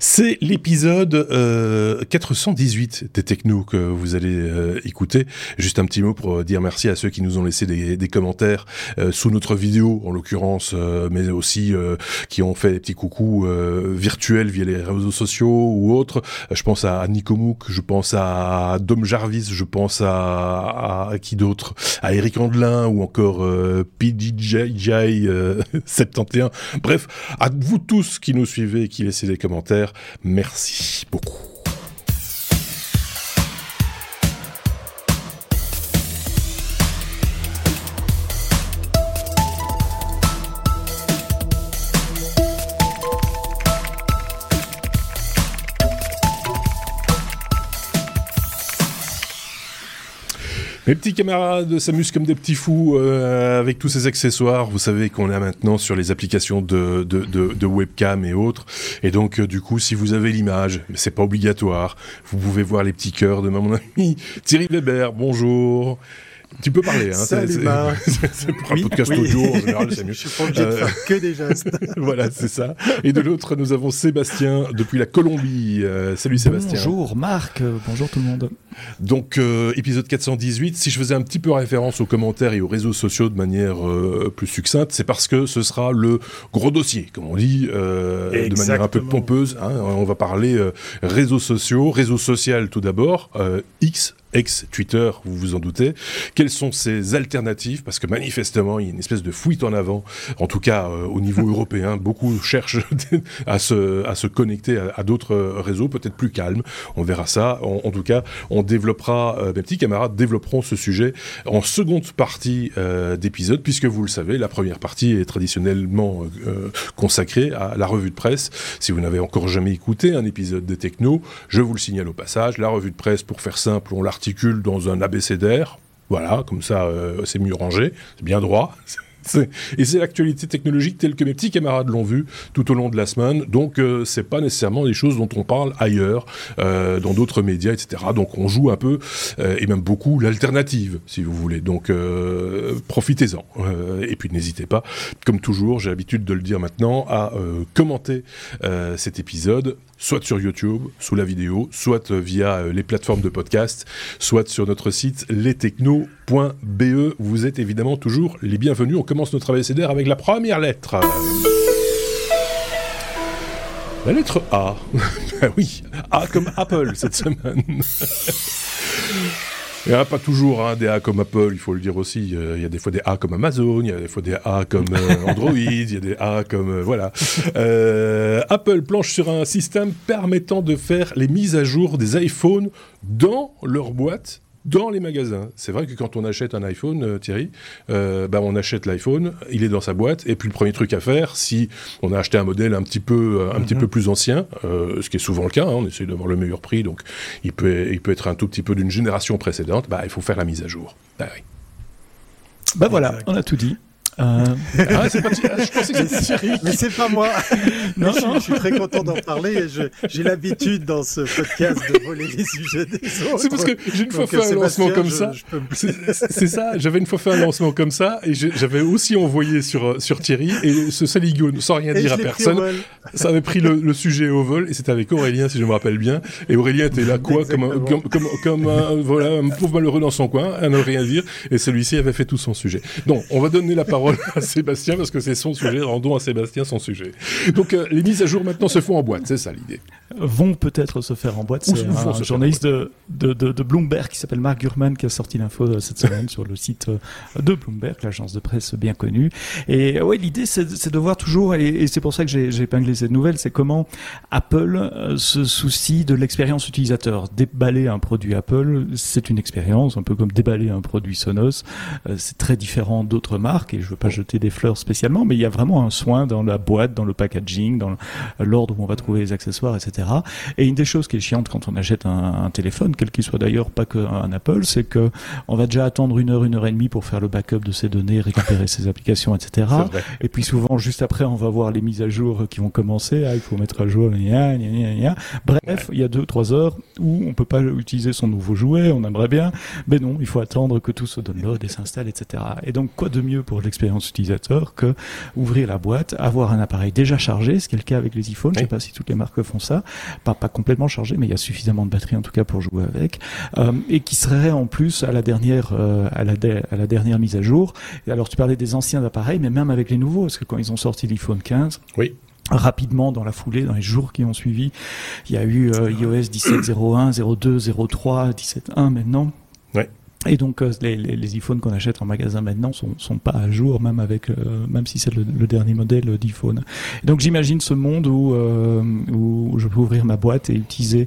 C'est l'épisode euh, 418 des Technos que vous allez euh, écouter. Juste un petit mot pour dire merci à ceux qui nous ont laissé des, des commentaires euh, sous notre vidéo, en l'occurrence, euh, mais aussi euh, qui ont fait des petits coucous virtuels via les réseaux sociaux ou autres. je pense à Nico Mouk, je pense à Dom Jarvis, je pense à, à qui d'autre? À Eric Andelin ou encore PDJ 71. Bref, à vous tous qui nous suivez et qui laissez des commentaires, merci beaucoup. Mes petits camarades s'amusent comme des petits fous euh, avec tous ces accessoires. Vous savez qu'on est maintenant sur les applications de, de, webcam et autres. Et donc, euh, du coup, si vous avez l'image, c'est pas obligatoire, vous pouvez voir les petits cœurs de mon ami Thierry Weber. Bonjour. Tu peux parler, hein. Salut C'est pour un podcast audio, en général, c'est mieux. Je suis obligé de faire que des gestes. voilà, c'est ça. Et de l'autre, nous avons Sébastien depuis la Colombie. Euh, salut Sébastien. Bonjour Marc, euh, bonjour tout le monde. Donc, euh, épisode 418, si je faisais un petit peu référence aux commentaires et aux réseaux sociaux de manière plus succincte, c'est parce que ce sera le gros dossier, comme on dit, de manière un peu pompeuse. Hein. On va parler réseaux sociaux, réseaux social tout d'abord, X, ex-Twitter, vous vous en doutez. Quelles sont ces alternatives? Parce que manifestement, il y a une espèce de fuite en avant, en tout cas euh, au niveau européen. Beaucoup cherchent à, se, à se connecter à, d'autres réseaux, peut-être plus calmes. On verra ça. En, tout cas, on développera, euh, mes petits camarades développeront ce sujet en seconde partie euh, d'épisode, puisque vous le savez, la première partie est traditionnellement consacrée à la revue de presse. Si vous n'avez encore jamais écouté un épisode des Techno, je vous le signale au passage. La revue de presse, pour faire simple, on la dans un abécédaire. Voilà, comme ça, euh, c'est mieux rangé, c'est bien droit. Et c'est l'actualité technologique telle que mes petits camarades l'ont vu tout au long de la semaine. Donc, euh, c'est pas nécessairement des choses dont on parle ailleurs, euh, dans d'autres médias, etc. Donc, on joue un peu, euh, et même beaucoup, l'alternative, si vous voulez. Donc, profitez-en. et puis, n'hésitez pas, comme toujours, j'ai l'habitude de le dire maintenant, à commenter cet épisode soit sur YouTube, sous la vidéo, soit via les plateformes de podcast, soit sur notre site lestechno.be. Vous êtes évidemment toujours les bienvenus. On commence notre abécédaire avec la première lettre. La lettre A. ben oui, A comme Apple cette semaine. Il n'y a pas toujours hein, des A comme Apple, il faut le dire aussi. Euh, il y a des fois des A comme Amazon, il y a des fois des A comme euh, Android, il y a des A comme... Euh, voilà. Apple planche sur un système permettant de faire les mises à jour des iPhones dans leur boîte dans les magasins. C'est vrai que quand on achète un iPhone, euh, Thierry, euh, bah, on achète l'iPhone, il est dans sa boîte, et puis le premier truc à faire, si on a acheté un modèle un petit peu, euh, un petit mhm. peu plus ancien, ce qui est souvent le cas, hein, on essaie d'avoir le meilleur prix, donc il peut, il peut être un tout petit peu d'une génération précédente, bah, il faut faire la mise à jour. Bah, oui. Bah voilà, on a tout dit. Euh... Ah, pas ah, je pensais que c'était Thierry. Mais c'est pas moi. non, non. Je, suis très content d'en parler j'ai l'habitude dans ce podcast de voler les sujets des autres. C'est parce que j'ai une fois fait un lancement comme ça. C'est ça, j'avais une fois fait un lancement comme ça et j'avais aussi envoyé sur, sur Thierry et ce saligo, sans rien dire à personne, ça avait pris le, le, sujet au vol et c'était avec Aurélien si je me rappelle bien. Et Aurélien était là quoi, comme un, comme, comme, comme un, voilà, un pauvre malheureux dans son coin, à ne rien dire et celui-ci avait fait tout son sujet. Donc, on va donner la parole à Sébastien parce que c'est son sujet. Rendons à Sébastien son sujet. Donc euh, les mises à jour maintenant se font en boîte, c'est ça l'idée. Vont peut-être se faire en boîte. C'est un journaliste de, de, de, Bloomberg qui s'appelle Mark Gurman qui a sorti l'info euh, cette semaine sur le site euh, de Bloomberg, l'agence de presse bien connue. Et ouais, l'idée c'est de voir toujours, et, c'est pour ça que j'ai épinglé cette nouvelle, c'est comment Apple se soucie de l'expérience utilisateur. Déballer un produit Apple, c'est une expérience, un peu comme déballer un produit Sonos. c'est très différent d'autres marques et je pas jeter des fleurs spécialement, mais il y a vraiment un soin dans la boîte, dans le packaging, dans l'ordre où on va trouver les accessoires, etc. Et une des choses qui est chiante quand on achète un, téléphone, quel qu'il soit d'ailleurs, pas qu'un Apple, c'est que on va déjà attendre une heure, une heure et demie pour faire le backup de ses données, récupérer ses applications, etc. Et puis souvent, juste après, on va voir les mises à jour qui vont commencer. Ah, il faut mettre à jour. Gna, gna, gna, Bref, il y a deux, trois heures où on peut pas utiliser son nouveau jouet, on aimerait bien, mais non, il faut attendre que tout se download et s'installe, etc. Et donc, quoi de mieux pour l'expérience l'expérience utilisateur que ouvrir la boîte, avoir un appareil déjà chargé, ce qui est le cas avec les iPhones. Je sais pas si toutes les marques font ça, pas pas complètement chargé, mais il y a suffisamment de batterie en tout cas pour jouer avec, euh, et qui serait en plus à la dernière euh, à la à la dernière mise à jour. Et alors tu parlais des anciens appareils, mais même avec les nouveaux, parce que quand ils ont sorti l'iPhone 15, oui rapidement dans la foulée, dans les jours qui ont suivi. Il y a eu euh, iOS 17.01, 02, 03, 17.1 maintenant. Ouais. Et donc euh, les, les, les, iPhones qu'on achète en magasin maintenant sont, sont pas à jour, même avec euh, même si c'est le, le, dernier modèle d'iPhone. Donc j'imagine ce monde où euh, où je peux ouvrir ma boîte et utiliser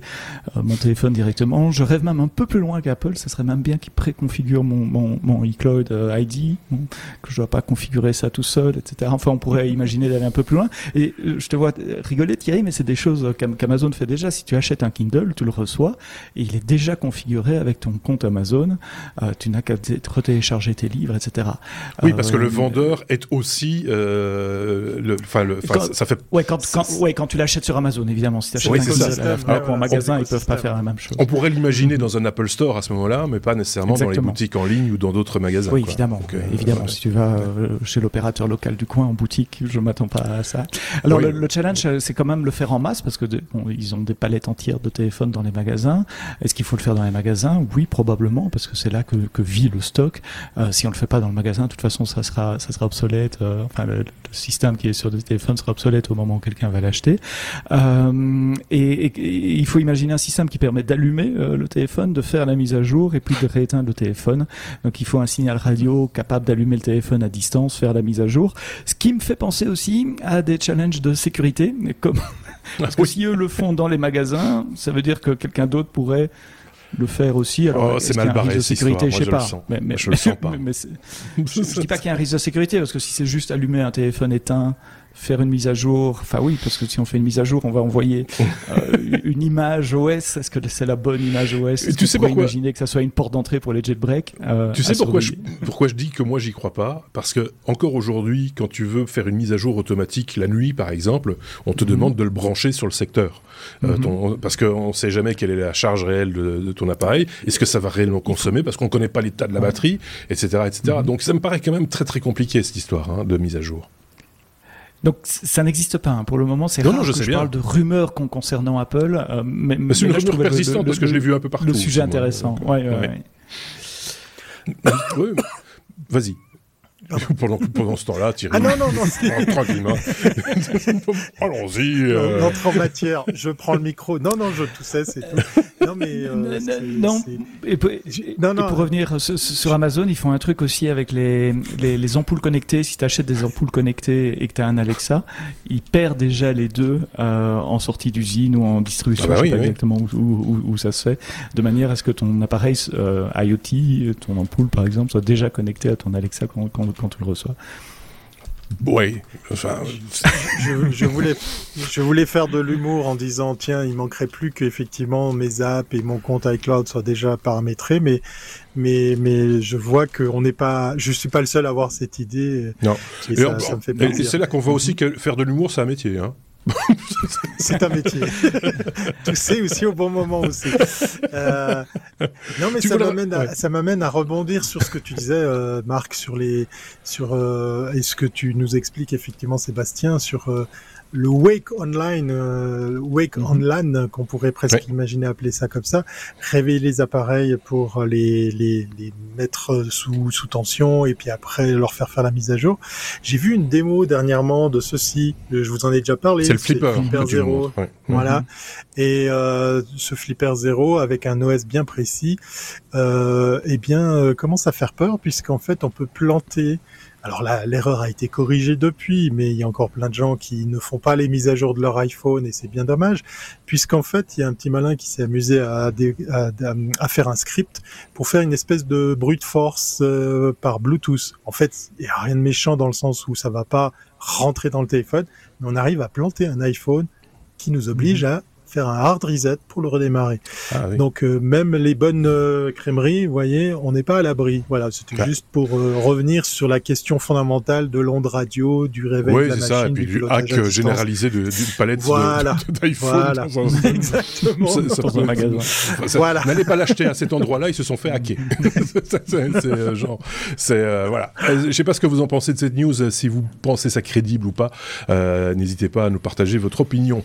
mon téléphone directement. Je rêve même un peu plus loin qu'Apple. Ça serait même bien qu'ils préconfigurent mon mon, mon iCloud ID, que je dois pas configurer ça tout seul, etc. Enfin, on pourrait imaginer d'aller un peu plus loin. Et je te vois rigoler Thierry, mais c'est des choses qu'Amazon fait déjà. Si tu achètes un Kindle, tu le reçois et il est déjà configuré avec ton compte Amazon. Euh, tu n'as qu'à retélécharger tes livres, etc. Oui, parce que le euh, vendeur est aussi, euh, le, enfin, le, ça fait. Ouais, quand, quand, ouais, quand tu l'achètes sur Amazon, évidemment. Si tu achètes un ou en magasin, ils peuvent pas faire la même chose. On pourrait l'imaginer dans un Apple Store à ce moment-là, mais pas nécessairement dans les boutiques en ligne ou dans d'autres magasins. Oui, évidemment. évidemment, si tu vas chez l'opérateur local du coin en boutique, je m'attends pas à ça. Alors le, challenge, c'est quand même le faire en masse parce que bon, ils ont des palettes entières de téléphones dans les magasins. Est-ce qu'il faut le faire dans les magasins? Oui, probablement, parce que c'est là que, que, vit le stock. Euh, si on le fait pas dans le magasin, de toute façon, ça sera, ça sera obsolète. Euh, enfin, le, système qui est sur le téléphone sera obsolète au moment où quelqu'un va l'acheter. Euh, et, et, il faut imaginer un système qui permet d'allumer euh, le téléphone, de faire la mise à jour et puis de rééteindre le téléphone. Donc, il faut un signal radio capable d'allumer le téléphone à distance, faire la mise à jour. Ce qui me fait penser aussi à des challenges de sécurité, comme parce que si eux le font dans les magasins, ça veut dire que quelqu'un d'autre pourrait le faire aussi. Alors, oh, c'est mal barré. De sécurité, je sais pas. Mais, mais, je le sens pas. Mais, je, je dis pas qu'il y a un risque de sécurité parce que si c'est juste allumer un téléphone éteint faire une mise à jour. Enfin oui, parce que si on fait une mise à jour, on va envoyer euh, une image OS. Est-ce que c'est la bonne image OS Tu sais pourquoi? Imaginer que ça soit une porte d'entrée pour les jailbreaks. Euh, tu sais pourquoi je, pourquoi je dis que moi j'y crois pas? Parce que encore aujourd'hui, quand tu veux faire une mise à jour automatique la nuit, par exemple, on te mhm. demande de le brancher sur le secteur, euh, mhm. ton, parce qu'on ne sait jamais quelle est la charge réelle de, de ton appareil. Est-ce que ça va réellement consommer? Parce qu'on connaît pas l'état de la batterie, etc., etc. Mhm. Donc ça me paraît quand même très très compliqué cette histoire hein, de mise à jour. Donc ça n'existe pas. Hein. Pour le moment, c'est rare non, je que je parle de rumeurs concernant Apple. Euh, mais, mais c'est une rumeur persistante parce que je l'ai vu un peu partout. Le sujet intéressant. Ouais, ouais, ouais. oui. Vas-y. pendant, pendant ce temps-là, Thierry. Ah non, non, non. Tranquillement. Allons-y. Euh... Entre en matière. Je prends le micro. Non, non, je toussais, c'est tout. Non, mais. Euh, non. Et, pour, non, non. Et pour revenir sur Amazon, ils font un truc aussi avec les, les, les ampoules connectées. Si tu achètes des ampoules connectées et que tu as un Alexa, ils perdent déjà les deux euh, en sortie d'usine ou en distribution. Ah bah je sais pas exactement où, où, où, ça se fait. De manière à ce que ton appareil euh, IoT, ton ampoule par exemple, soit déjà connecté à ton Alexa quand, quand quand tu le reçois. Oui, enfin, je, je, voulais, je voulais faire de l'humour en disant tiens, il manquerait plus qu'effectivement mes apps et mon compte iCloud soient déjà paramétrés, mais mais mais je vois que on n'est pas, je suis pas le seul à avoir cette idée. Non, et, ça, ça me fait plaisir. Et c'est là qu'on voit aussi que faire de l'humour, c'est un métier. Hein. C'est un métier. sais aussi au bon moment aussi. Euh, non, mais ça m'amène, à, ça m'amène à rebondir sur ce que tu disais, euh, Marc, sur les, sur euh, et ce que tu nous expliques effectivement, Sébastien, sur euh, le wake online, euh, wake mm on qu'on pourrait presque imaginer appeler ça comme ça, réveiller les appareils pour les, les, les mettre sous, sous tension et puis après leur faire faire la mise à jour. J'ai vu une démo dernièrement de ceci, je vous en ai déjà parlé. C'est le flipper. flipper zéro. Voilà. Mhm. Et euh, ce flipper zéro avec un OS bien précis, euh, eh bien, euh, commence à faire peur puisqu'en fait on peut planter alors là, l'erreur a été corrigée depuis, mais il y a encore plein de gens qui ne font pas les mises à jour de leur iPhone et c'est bien dommage, puisqu'en fait, il y a un petit malin qui s'est amusé à, à, faire un script pour faire une espèce de brute force euh, par Bluetooth. En fait, il n'y a rien de méchant dans le sens où ça va pas rentrer dans le téléphone, mais on arrive à planter un iPhone qui nous oblige mhm. à faire un hard reset pour le redémarrer. Ah Donc euh, même les bonnes euh, crèmeries, vous voyez, on n'est pas à l'abri. Voilà, c'était juste pour euh, revenir sur la question fondamentale de l'onde radio, du réveil de la machine, ça, et puis du hack généralisé d'une palette voilà. d'iPhone voilà. Exactement. dans un magasin. voilà. N'allez pas l'acheter à cet endroit-là, ils se sont fait hacker. c'est genre, c'est voilà. Je sais pas ce que vous en pensez de cette news, si vous pensez ça crédible ou pas. N'hésitez pas à nous partager votre opinion.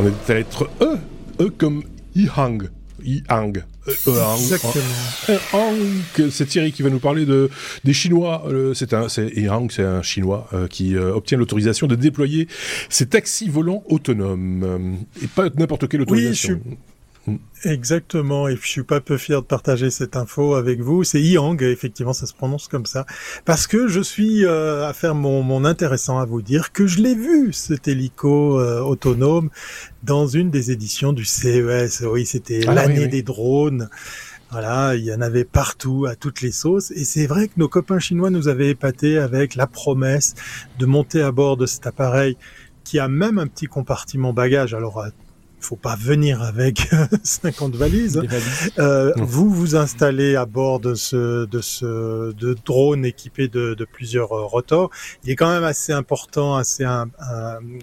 On est à lettre E. E comme Ihang. Ihang. E, e Exactement. C'est Thierry qui va nous parler de, des Chinois. Euh, c'est un, c'est c'est un Chinois euh, qui euh, obtient l'autorisation de déployer ses taxis volants autonomes. et pas n'importe quelle autorisation. Oui, Exactement, et je suis pas peu fier de partager cette info avec vous. C'est Yang, effectivement, ça se prononce comme ça, parce que je suis euh, à faire mon, mon, intéressant à vous dire que je l'ai vu cet hélico euh, autonome dans une des éditions du CES. Oui, c'était ah l'année des drones. Voilà, il y en avait partout, à toutes les sauces. Et c'est vrai que nos copains chinois nous avaient épatés avec la promesse de monter à bord de cet appareil qui a même un petit compartiment bagage. Alors, faut pas venir avec 50 valises. Euh, vous vous installez à bord de ce de ce de drone équipé de, de plusieurs euh, rotors. Il est quand même assez important, assez un,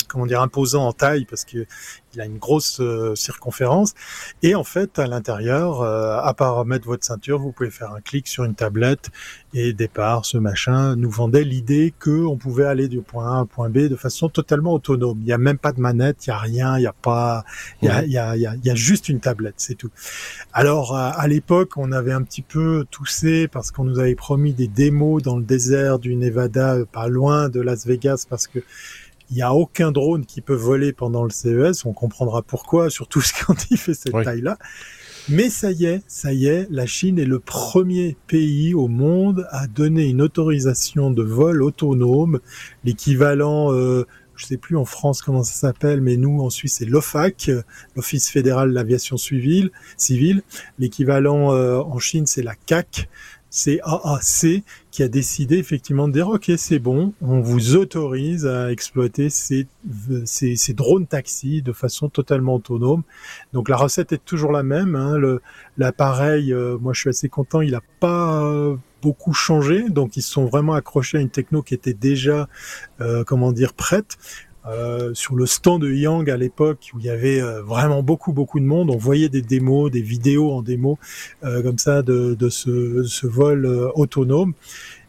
comment dire imposant en taille parce que il a une grosse euh, circonférence. Et en fait, à l'intérieur, euh, à part mettre votre ceinture, vous pouvez faire un clic sur une tablette et départ, ce machin nous vendait l'idée que on pouvait aller du point A à point B de façon totalement autonome. Il n'y a même pas de manette, il n'y a rien, il n'y a pas, il y a, il y, a, il y, a, juste une tablette, c'est tout. Alors, à, l'époque, on avait un petit peu toussé parce qu'on nous avait promis des démos dans le désert du Nevada, euh, pas loin de Las Vegas, parce que il n'y a aucun drone qui peut voler pendant le CES. On comprendra pourquoi, surtout quand il fait cette taille-là. Mais ça y est, ça y est, la Chine est le premier pays au monde à donner une autorisation de vol autonome, l'équivalent, euh, je sais plus en France comment ça s'appelle, mais nous en Suisse c'est l'OFAC, l'Office fédéral de l'aviation civile. civile. L'équivalent euh, en Chine c'est la CAC c'est AAC qui a décidé effectivement de dire ok c'est bon, on vous autorise à exploiter ces, ces, drones taxis de façon totalement autonome. Donc la recette est toujours la même. Hein. L'appareil, euh, moi je suis assez content, il n'a pas beaucoup changé, donc ils sont vraiment accrochés à une techno qui était déjà euh, comment dire prête. Euh, sur le stand de Yang à l'époque où il y avait euh, vraiment beaucoup beaucoup de monde, on voyait des démos, des vidéos en démo euh, comme ça de, de ce, ce, vol autonome.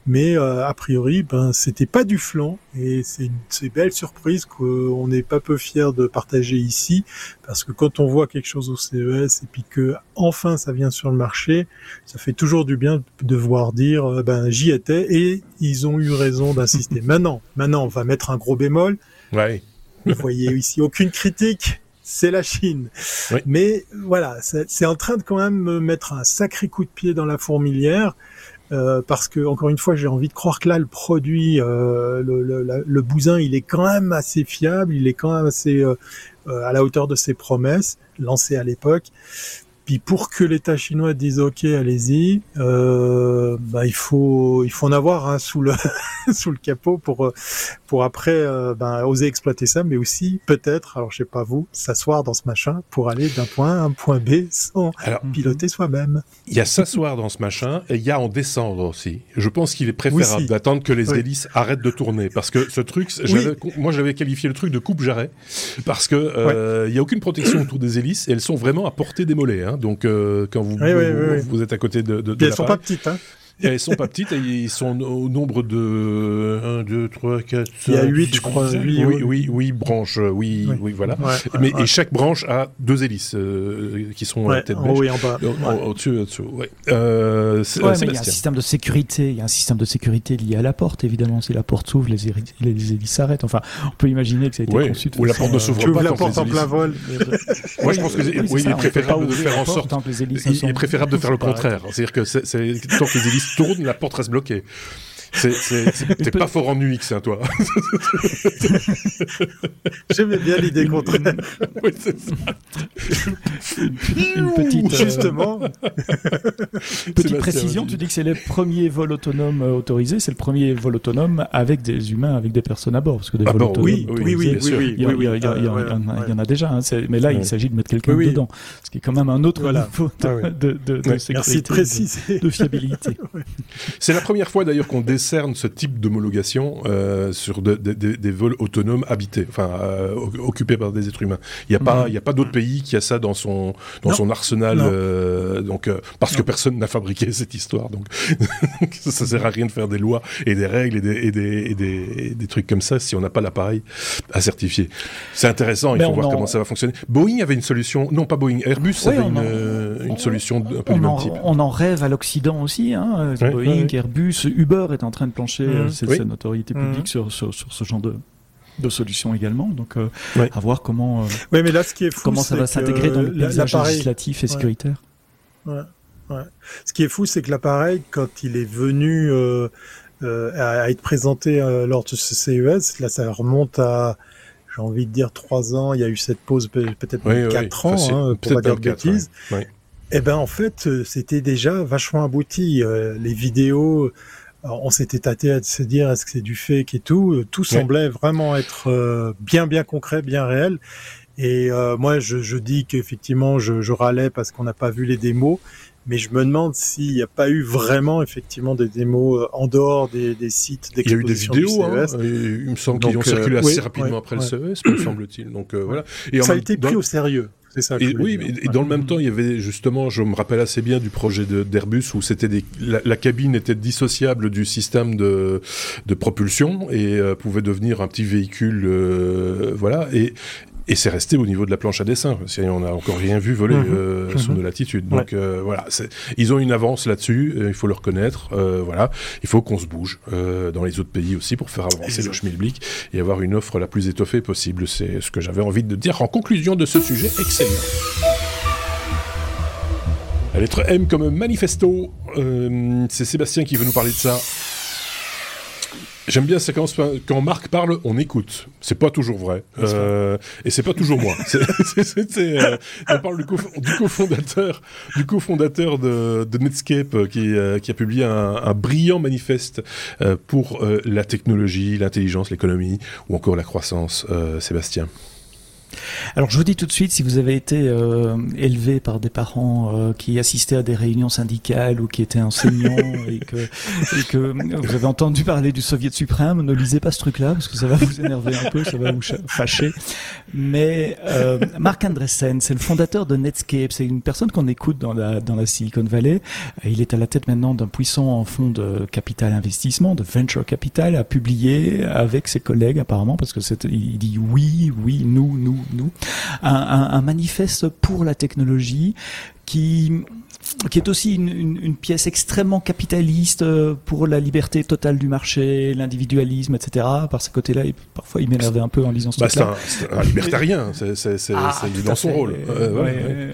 Mais a priori, ben c'était pas du flanc et c'est une, belle surprise qu'on n'est pas peu fier de partager ici parce que quand on voit quelque chose au CES et puis que enfin ça vient sur le marché, ça fait toujours du bien de voir dire ben j'y étais et ils ont eu raison d'insister. maintenant, maintenant on va mettre un gros bémol Ouais. Vous voyez ici aucune critique, c'est la Chine. Mais voilà, c'est en train de quand même me mettre un sacré coup de pied dans la fourmilière. Euh, parce que encore une fois, j'ai envie de croire que là, le produit, euh, le, le, le, bousin, il est quand même assez fiable, il est quand même assez euh, euh à la hauteur de ses promesses lancées à l'époque. Puis pour que l'État chinois dise OK, allez-y, euh, bah, il faut il faut en avoir hein, sous le sous le capot pour pour après euh, ben, oser exploiter ça, mais aussi peut-être, alors je sais pas vous, s'asseoir dans ce machin pour aller d'un point à un point B sans piloter soi-même. Il y a s'asseoir dans ce machin et il y a en descendre aussi. Je pense qu'il est préférable d'attendre que les hélices arrêtent de tourner parce que ce truc, moi j'avais qualifié le truc de coupe jarret parce que euh, il y a aucune protection autour des hélices et elles sont vraiment à portée des mollets. Hein. Donc euh, quand vous, vous, êtes à côté de, de, de elles sont pas petites, hein elles sont pas petites, ils sont au nombre de 1, 2, 3, 4, 5, Il y a 8, je crois. 8, oui, oui, oui, branches, oui, oui, voilà. Mais, Et chaque branche a deux hélices euh, qui sont ouais, tête en haut et en bas. Au-dessus, au-dessous, ouais. Euh, ouais mais il y a un système de sécurité, il y a un système de sécurité lié à la porte, évidemment. Si la porte s'ouvre, les, les, hélices s'arrêtent. Enfin, on peut imaginer que ça a été conçu Ou la porte ne s'ouvre pas. la porte en plein vol. Moi, je pense que oui, il est préférable de faire en sorte. Il est préférable de faire le contraire. C'est-à-dire que tant que les hélices tournent, la porte reste bloquée. T'es pas fort en UX, hein, toi. J'aimais bien l'idée contraire. oui, c'est ça. Une, petite, euh, justement. petite précision, tu dis que c'est le premier vol autonome euh, autorisé, c'est le premier vol autonome avec des humains, avec des personnes à bord, parce que des vols autonomes, oui, oui, oui, oui, il y en a déjà, hein, mais là il s'agit de mettre quelqu'un dedans, ce qui est quand même un autre niveau de, de, de, de sécurité, de, de, fiabilité. c'est la première fois d'ailleurs qu'on décerne ce type d'homologation euh, sur des vols autonomes habités, enfin euh, occupés par des êtres humains. Il n'y a pas, il a pas d'autre pays qui a ça dans son dans son arsenal, euh, donc parce que personne n'a fabriqué cette histoire. Donc ça, sert à rien de faire des lois et des règles et des et des, et des, des trucs comme ça si on n'a pas l'appareil à certifier. C'est intéressant. Il faut voir comment ça va fonctionner. Boeing avait une solution, non pas Boeing, Airbus avait une, une, solution un peu du même type. On en rêve à l'Occident aussi, hein, Boeing, Airbus, Uber est en train de plancher, mmh. euh, c'est une autorité mmh. publique sur, sur, sur, ce genre de, de solutions également. Donc, euh, à voir comment, euh, mais là, ce qui est fou, comment ça va s'intégrer dans le paysage législatif et sécuritaire. Ouais. Ouais. Ce qui est fou, c'est que l'appareil, quand il est venu euh, euh, à, être présenté euh, lors de ce CES, là, ça remonte à, j'ai envie de dire, trois ans. Il y a eu cette pause peut-être oui, quatre ans, hein, pour pas dire de bêtises. Eh ben, en fait, c'était déjà vachement abouti. les vidéos, on s'était tâté à se dire est-ce que c'est du fake et tout. Euh, tout semblait vraiment être euh, bien bien concret, bien réel. Et euh, moi, je, je dis qu'effectivement, je, je râlais parce qu'on n'a pas vu les démos, mais je me demande s'il n'y a pas eu vraiment effectivement des démos en dehors des, des sites Il y a eu des vidéos, hein, il me semble qu'ils ont circulé assez rapidement après le CES, me semble-t-il. Donc voilà. Et ça a été pris au sérieux oui, et, dans le même temps, il y avait justement, je me rappelle assez bien du projet d'Airbus où c'était la, cabine était dissociable du système de, de propulsion et euh, pouvait devenir un petit véhicule, euh, voilà. Et, et c'est resté au niveau de la planche à dessin. On n'a encore rien vu voler mhm. euh, sous mhm. nos latitudes. Donc euh, voilà, ils ont une avance là-dessus. Euh, il faut le reconnaître. voilà, il faut qu'on se bouge dans les autres pays aussi pour faire avancer le schmilblick et avoir une offre la plus étoffée possible. C'est ce que j'avais envie de dire en conclusion de ce sujet excellent. La lettre M comme manifesto. c'est Sébastien qui veut nous parler de ça. J'aime bien ça quand Marc parle, on écoute. C'est pas toujours vrai. Euh, et c'est pas toujours moi. euh, on parle du, cofondateur du cofondateur de, de, Netscape euh, qui, euh, qui, a publié un, un brillant manifeste pour la technologie, l'intelligence, l'économie ou encore la croissance. Sébastien. Alors je vous dis tout de suite, si vous avez été euh, élevé par des parents euh, qui assistaient à des réunions syndicales ou qui étaient enseignants et, que, et, que, vous avez entendu parler du Soviet suprême, ne lisez pas ce truc-là parce que ça va vous énerver un peu, ça va vous fâcher. Mais euh, Mark Andreessen, c'est le fondateur de Netscape, c'est une personne qu'on écoute dans la, dans la Silicon Valley. Il est à la tête maintenant d'un puissant fonds de capital investissement, de venture capital, a publié avec ses collègues apparemment parce que c'est, il dit oui, oui, nous, nous, un, manifeste pour la technologie qui qui est aussi une, une, une, pièce extrêmement capitaliste euh, pour la liberté totale du marché, l'individualisme, etc. Par ce côté-là, parfois il m'énervait un peu en lisant ce bah. C'est un, un, libertarien, c'est ah, dans son rôle. Euh, ouais, ouais.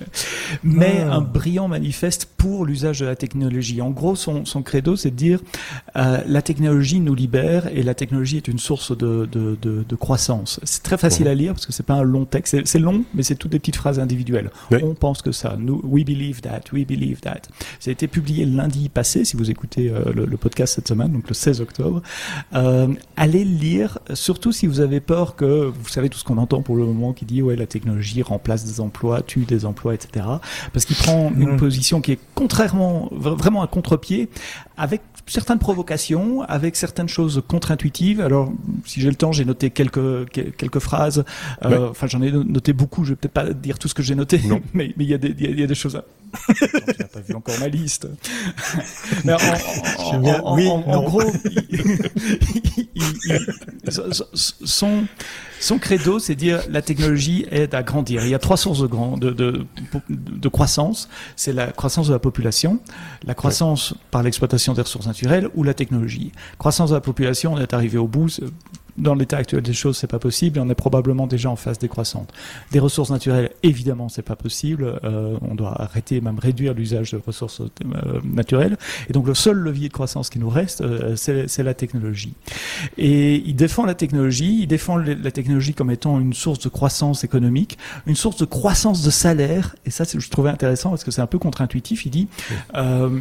Mais ah. un brillant manifeste pour l'usage de la technologie. En gros, son, son credo, c'est de dire euh, la technologie nous libère et la technologie est une source de, de, de, de croissance. C'est très facile à lire parce que c'est pas un long texte. C'est long, mais c'est toutes des petites phrases individuelles. On pense que ça. Nous, we believe that. We believe That. Ça a été publié lundi passé, si vous écoutez euh, le, podcast cette semaine, donc le 16 octobre. Euh, allez lire, surtout si vous avez peur que, vous savez tout ce qu'on entend pour le moment qui dit ouais la technologie remplace des emplois, tue des emplois, etc. Parce qu'il prend une mmh. position qui est contrairement, vraiment à contre-pied, avec certaines provocations, avec certaines choses contre-intuitives. Alors, si j'ai le temps, j'ai noté quelques quelques phrases. Euh, enfin, j'en ai noté beaucoup. Je vais peut-être pas dire tout ce que j'ai noté, mais mais il y a des il y, a des choses. Tu n'as pas vu encore ma liste. mais en, oui, en gros, son son credo, c'est dire la technologie aide à grandir. Il y a trois sources de, grand, de, de, de croissance. C'est la croissance de la population, la croissance par l'exploitation des ressources naturelles ou la technologie. Croissance de la population, on est arrivé au bout dans l'état actuel des choses, c'est pas possible. on est probablement déjà en phase décroissante. Des ressources naturelles, évidemment, c'est pas possible. Euh, on doit arrêter, même réduire l'usage de ressources euh, naturelles. Et donc, le seul levier de croissance qui nous reste, euh, c'est la technologie. Et il défend la technologie. Il défend la technologie comme étant une source de croissance économique, une source de croissance de salaire. Et ça, je trouvais intéressant parce que c'est un peu contre-intuitif. Il dit. Euh,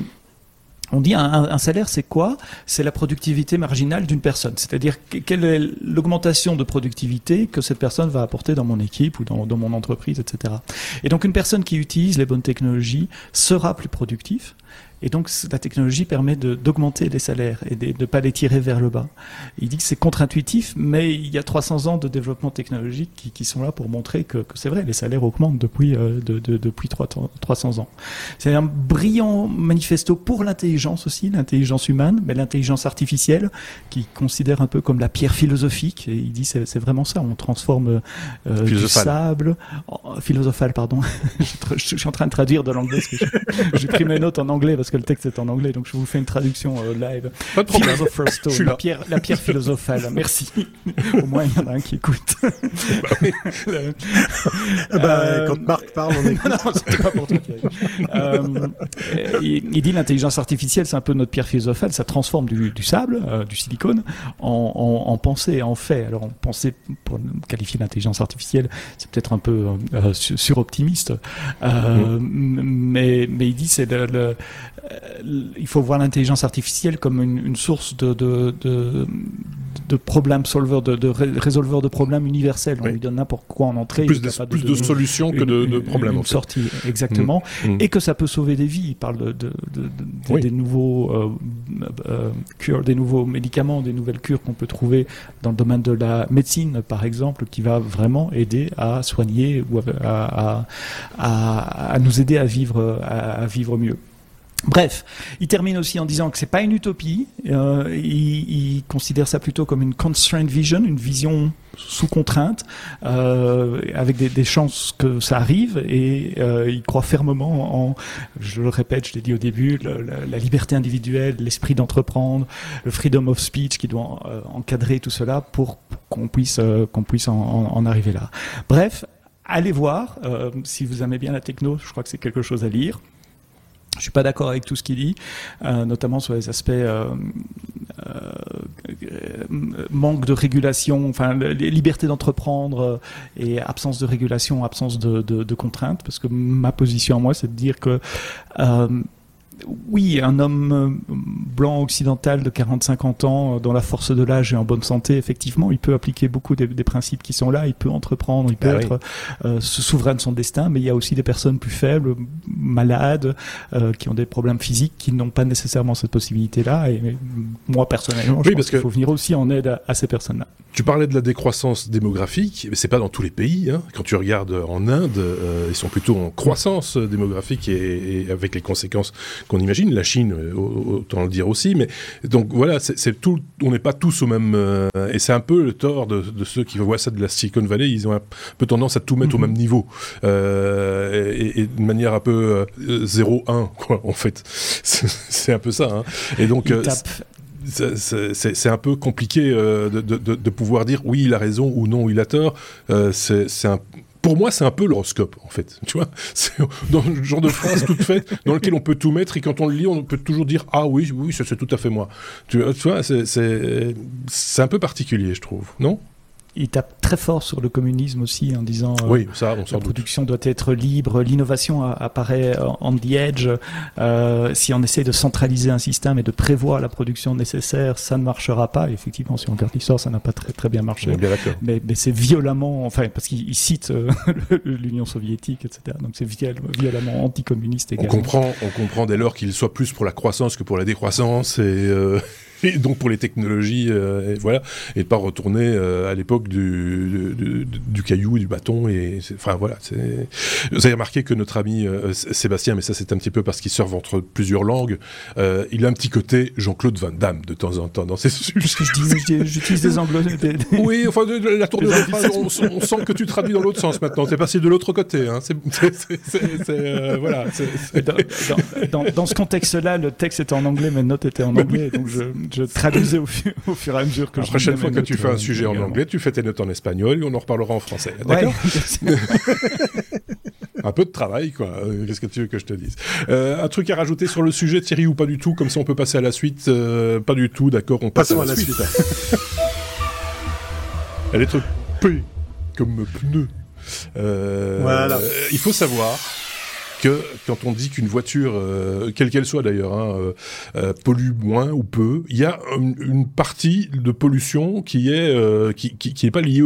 on dit un, salaire, c'est quoi? C'est la productivité marginale d'une personne. C'est-à-dire quelle est l'augmentation de productivité que cette personne va apporter dans mon équipe ou dans, mon entreprise, etc. Et donc une personne qui utilise les bonnes technologies sera plus productive et donc la technologie permet d'augmenter les salaires et de ne pas les tirer vers le bas. Il dit que c'est contre-intuitif, mais il y a 300 ans de développement technologique qui, qui sont là pour montrer que, que c'est vrai, les salaires augmentent depuis, euh, de, de, depuis 300 ans. C'est un brillant manifesto pour l'intelligence aussi, l'intelligence humaine, mais l'intelligence artificielle, qui considère un peu comme la pierre philosophique. Et il dit c'est vraiment ça, on transforme euh, du sable, en, philosophale, pardon. je, je, suis en train de traduire de l'anglais, j'ai pris mes notes en anglais parce que le texte est en anglais, donc je vous fais une traduction euh, live. Pas de problème. Stone, la pierre, la pierre philosophale. Merci. Au moins, il y en a un qui écoute. bah, bah, quand Marc parle, on écoute. non, c'était pas pour toi. Euh, il, il, dit l'intelligence artificielle, c'est un peu notre pierre philosophale. Ça transforme du, du sable, euh, du silicone, en, en, en, pensée, en fait. Alors, en pensée, pour qualifier l'intelligence artificielle, c'est peut-être un peu euh, suroptimiste. Euh, mm. mais, mais il dit c'est le, le, euh, il faut voir l'intelligence artificielle comme une, source de, de, de, problèmes solveurs, de, de résolveurs de problèmes universels. On lui donne n'importe quoi en entrée. Plus, de, plus de, solutions que de, problèmes. Une sortie, exactement. Mm. Mm. Et que ça peut sauver des vies. Il parle de, des nouveaux euh, euh, cures, des nouveaux médicaments, des nouvelles cures qu'on peut trouver dans le domaine de la médecine, par exemple, qui va vraiment aider à soigner ou à, à, à, nous aider à vivre, à vivre mieux. Bref, il termine aussi en disant que c'est pas une utopie. Euh, il, considère ça plutôt comme une constraint vision, une vision sous contrainte, euh, avec des, chances que ça arrive. Et euh, il croit fermement en, je le répète, je l'ai dit au début, la, liberté individuelle, l'esprit d'entreprendre, le freedom of speech qui doit encadrer tout cela pour, qu'on puisse qu'on puisse en, arriver là. Bref, allez voir si vous aimez bien la techno. Je crois que c'est quelque chose à lire. Je suis pas d'accord avec tout ce qu'il dit, euh, notamment sur les aspects euh, euh, manque de régulation, enfin liberté d'entreprendre et absence de régulation, absence de, de, contraintes. Parce que ma position à moi, c'est de dire que oui, un homme euh, blanc occidental de 40-50 ans, euh, dont la force de l'âge est en bonne santé, effectivement, il peut appliquer beaucoup des, des principes qui sont là, il peut entreprendre, il peut ah être oui. euh, souverain de son destin, mais il y a aussi des personnes plus faibles, malades, euh, qui ont des problèmes physiques, qui n'ont pas nécessairement cette possibilité-là. Et moi, personnellement, je oui, pense qu'il faut venir aussi en aide à, à ces personnes-là. Tu parlais de la décroissance démographique, mais c'est pas dans tous les pays. Hein. Quand tu regardes en Inde, euh, ils sont plutôt en croissance démographique et, et avec les conséquences qu'on imagine. La Chine, euh, autant le dire aussi. Mais donc voilà, c'est tout. On n'est pas tous au même. Euh, et c'est un peu le tort de, de, ceux qui voient ça de la Silicon Valley. Ils ont un peu tendance à tout mettre au même niveau euh, et, et, de manière un peu 0-1 quoi. En fait, c'est un peu ça. Hein. Et donc. c'est un peu compliqué euh, de, de, de, pouvoir dire oui, il a raison ou non, il a tort. Euh, c'est un pour moi, c'est un peu l'horoscope, en fait. Tu vois, c'est dans le genre de phrase toute faite dans lequel on peut tout mettre et quand on le lit, on peut toujours dire ah oui, oui, c'est tout à fait moi. Tu, vois, c'est un peu particulier, je trouve, non? Il tape très fort sur le communisme aussi en disant euh, oui, ça, on la production doute. doit être libre, l'innovation apparaît on the edge. Euh, si on essaie de centraliser un système et de prévoir la production nécessaire, ça ne marchera pas. Et effectivement, si on regarde l'histoire, ça n'a pas très très bien marché. Bien mais, mais c'est violemment, enfin parce qu'il cite euh, l'Union soviétique, etc. Donc c'est violemment anticommuniste également. On comprend, on comprend dès lors qu'il soit plus pour la croissance que pour la décroissance et euh, et donc pour les technologies, euh, et voilà, et de pas retourner euh, à l'époque du, du, du, caillou, du bâton, et enfin voilà. Vous avez remarqué que notre ami euh, Sébastien, mais ça c'est un petit peu parce qu'il serve entre plusieurs langues, il a un petit côté Jean-Claude Van Damme de temps en temps dans ses. J'utilise des des... Oui, enfin la tour de on, on, sent que tu traduis dans l'autre sens maintenant. C'est passé de l'autre côté. Voilà. Dans, ce contexte-là, le texte était en anglais, mes notes étaient en anglais, donc je je traduisais au, fur et à mesure que La prochaine fois que tu fais un sujet en anglais, tu fais tes notes en espagnol et on en reparlera en français. D'accord Un peu de travail, quoi. Euh, qu'est-ce que tu veux que je te dise? Euh, Un truc à rajouter sur le sujet, Thierry, ou pas du tout? Comme ça, on peut passer à la suite. Euh, pas du tout, d'accord On passe à la, suite. Elle est P comme pneu. voilà. Il faut savoir que quand on dit qu'une voiture, euh, quelle qu'elle soit d'ailleurs, hein, euh, euh, pollue moins ou peu, il y a une, partie de pollution qui est qui, qui, est pas liée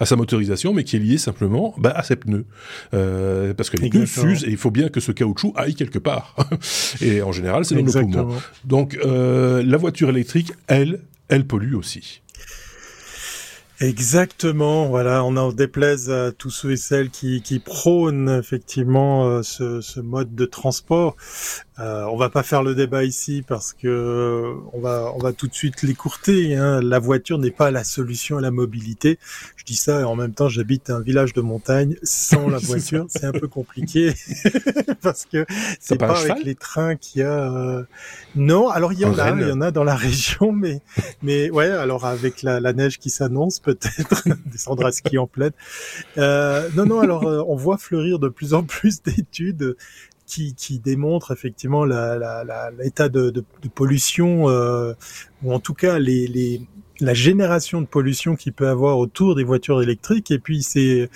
à sa motorisation, mais qui est liée simplement bah, à ses pneus, parce que les pneus s'usent et il faut bien que ce caoutchouc aille quelque part. et en général, c'est dans nos poumons. Donc la voiture électrique, elle, elle pollue aussi. Exactement, voilà, on en déplaise à tous ceux et celles qui, qui prônent effectivement euh, ce, ce, mode de transport. Euh, on va pas faire le débat ici parce que euh, on va on va tout de suite l'écourter. Hein. La voiture n'est pas la solution à la mobilité. Je dis ça et en même temps j'habite un village de montagne sans la voiture, c'est un peu compliqué parce que c'est pas, avec les trains qu'il y a. Euh, non, alors il y en a, il y en a dans la région, mais mais ouais, alors avec la, la neige qui s'annonce peut-être descendre à ski en pleine. Euh, non non, alors on voit fleurir de plus en plus d'études qui, qui démontre effectivement l'état de, de, de, pollution, euh, ou en tout cas les, les, la génération de pollution qu'il peut avoir autour des voitures électriques. Et puis c'est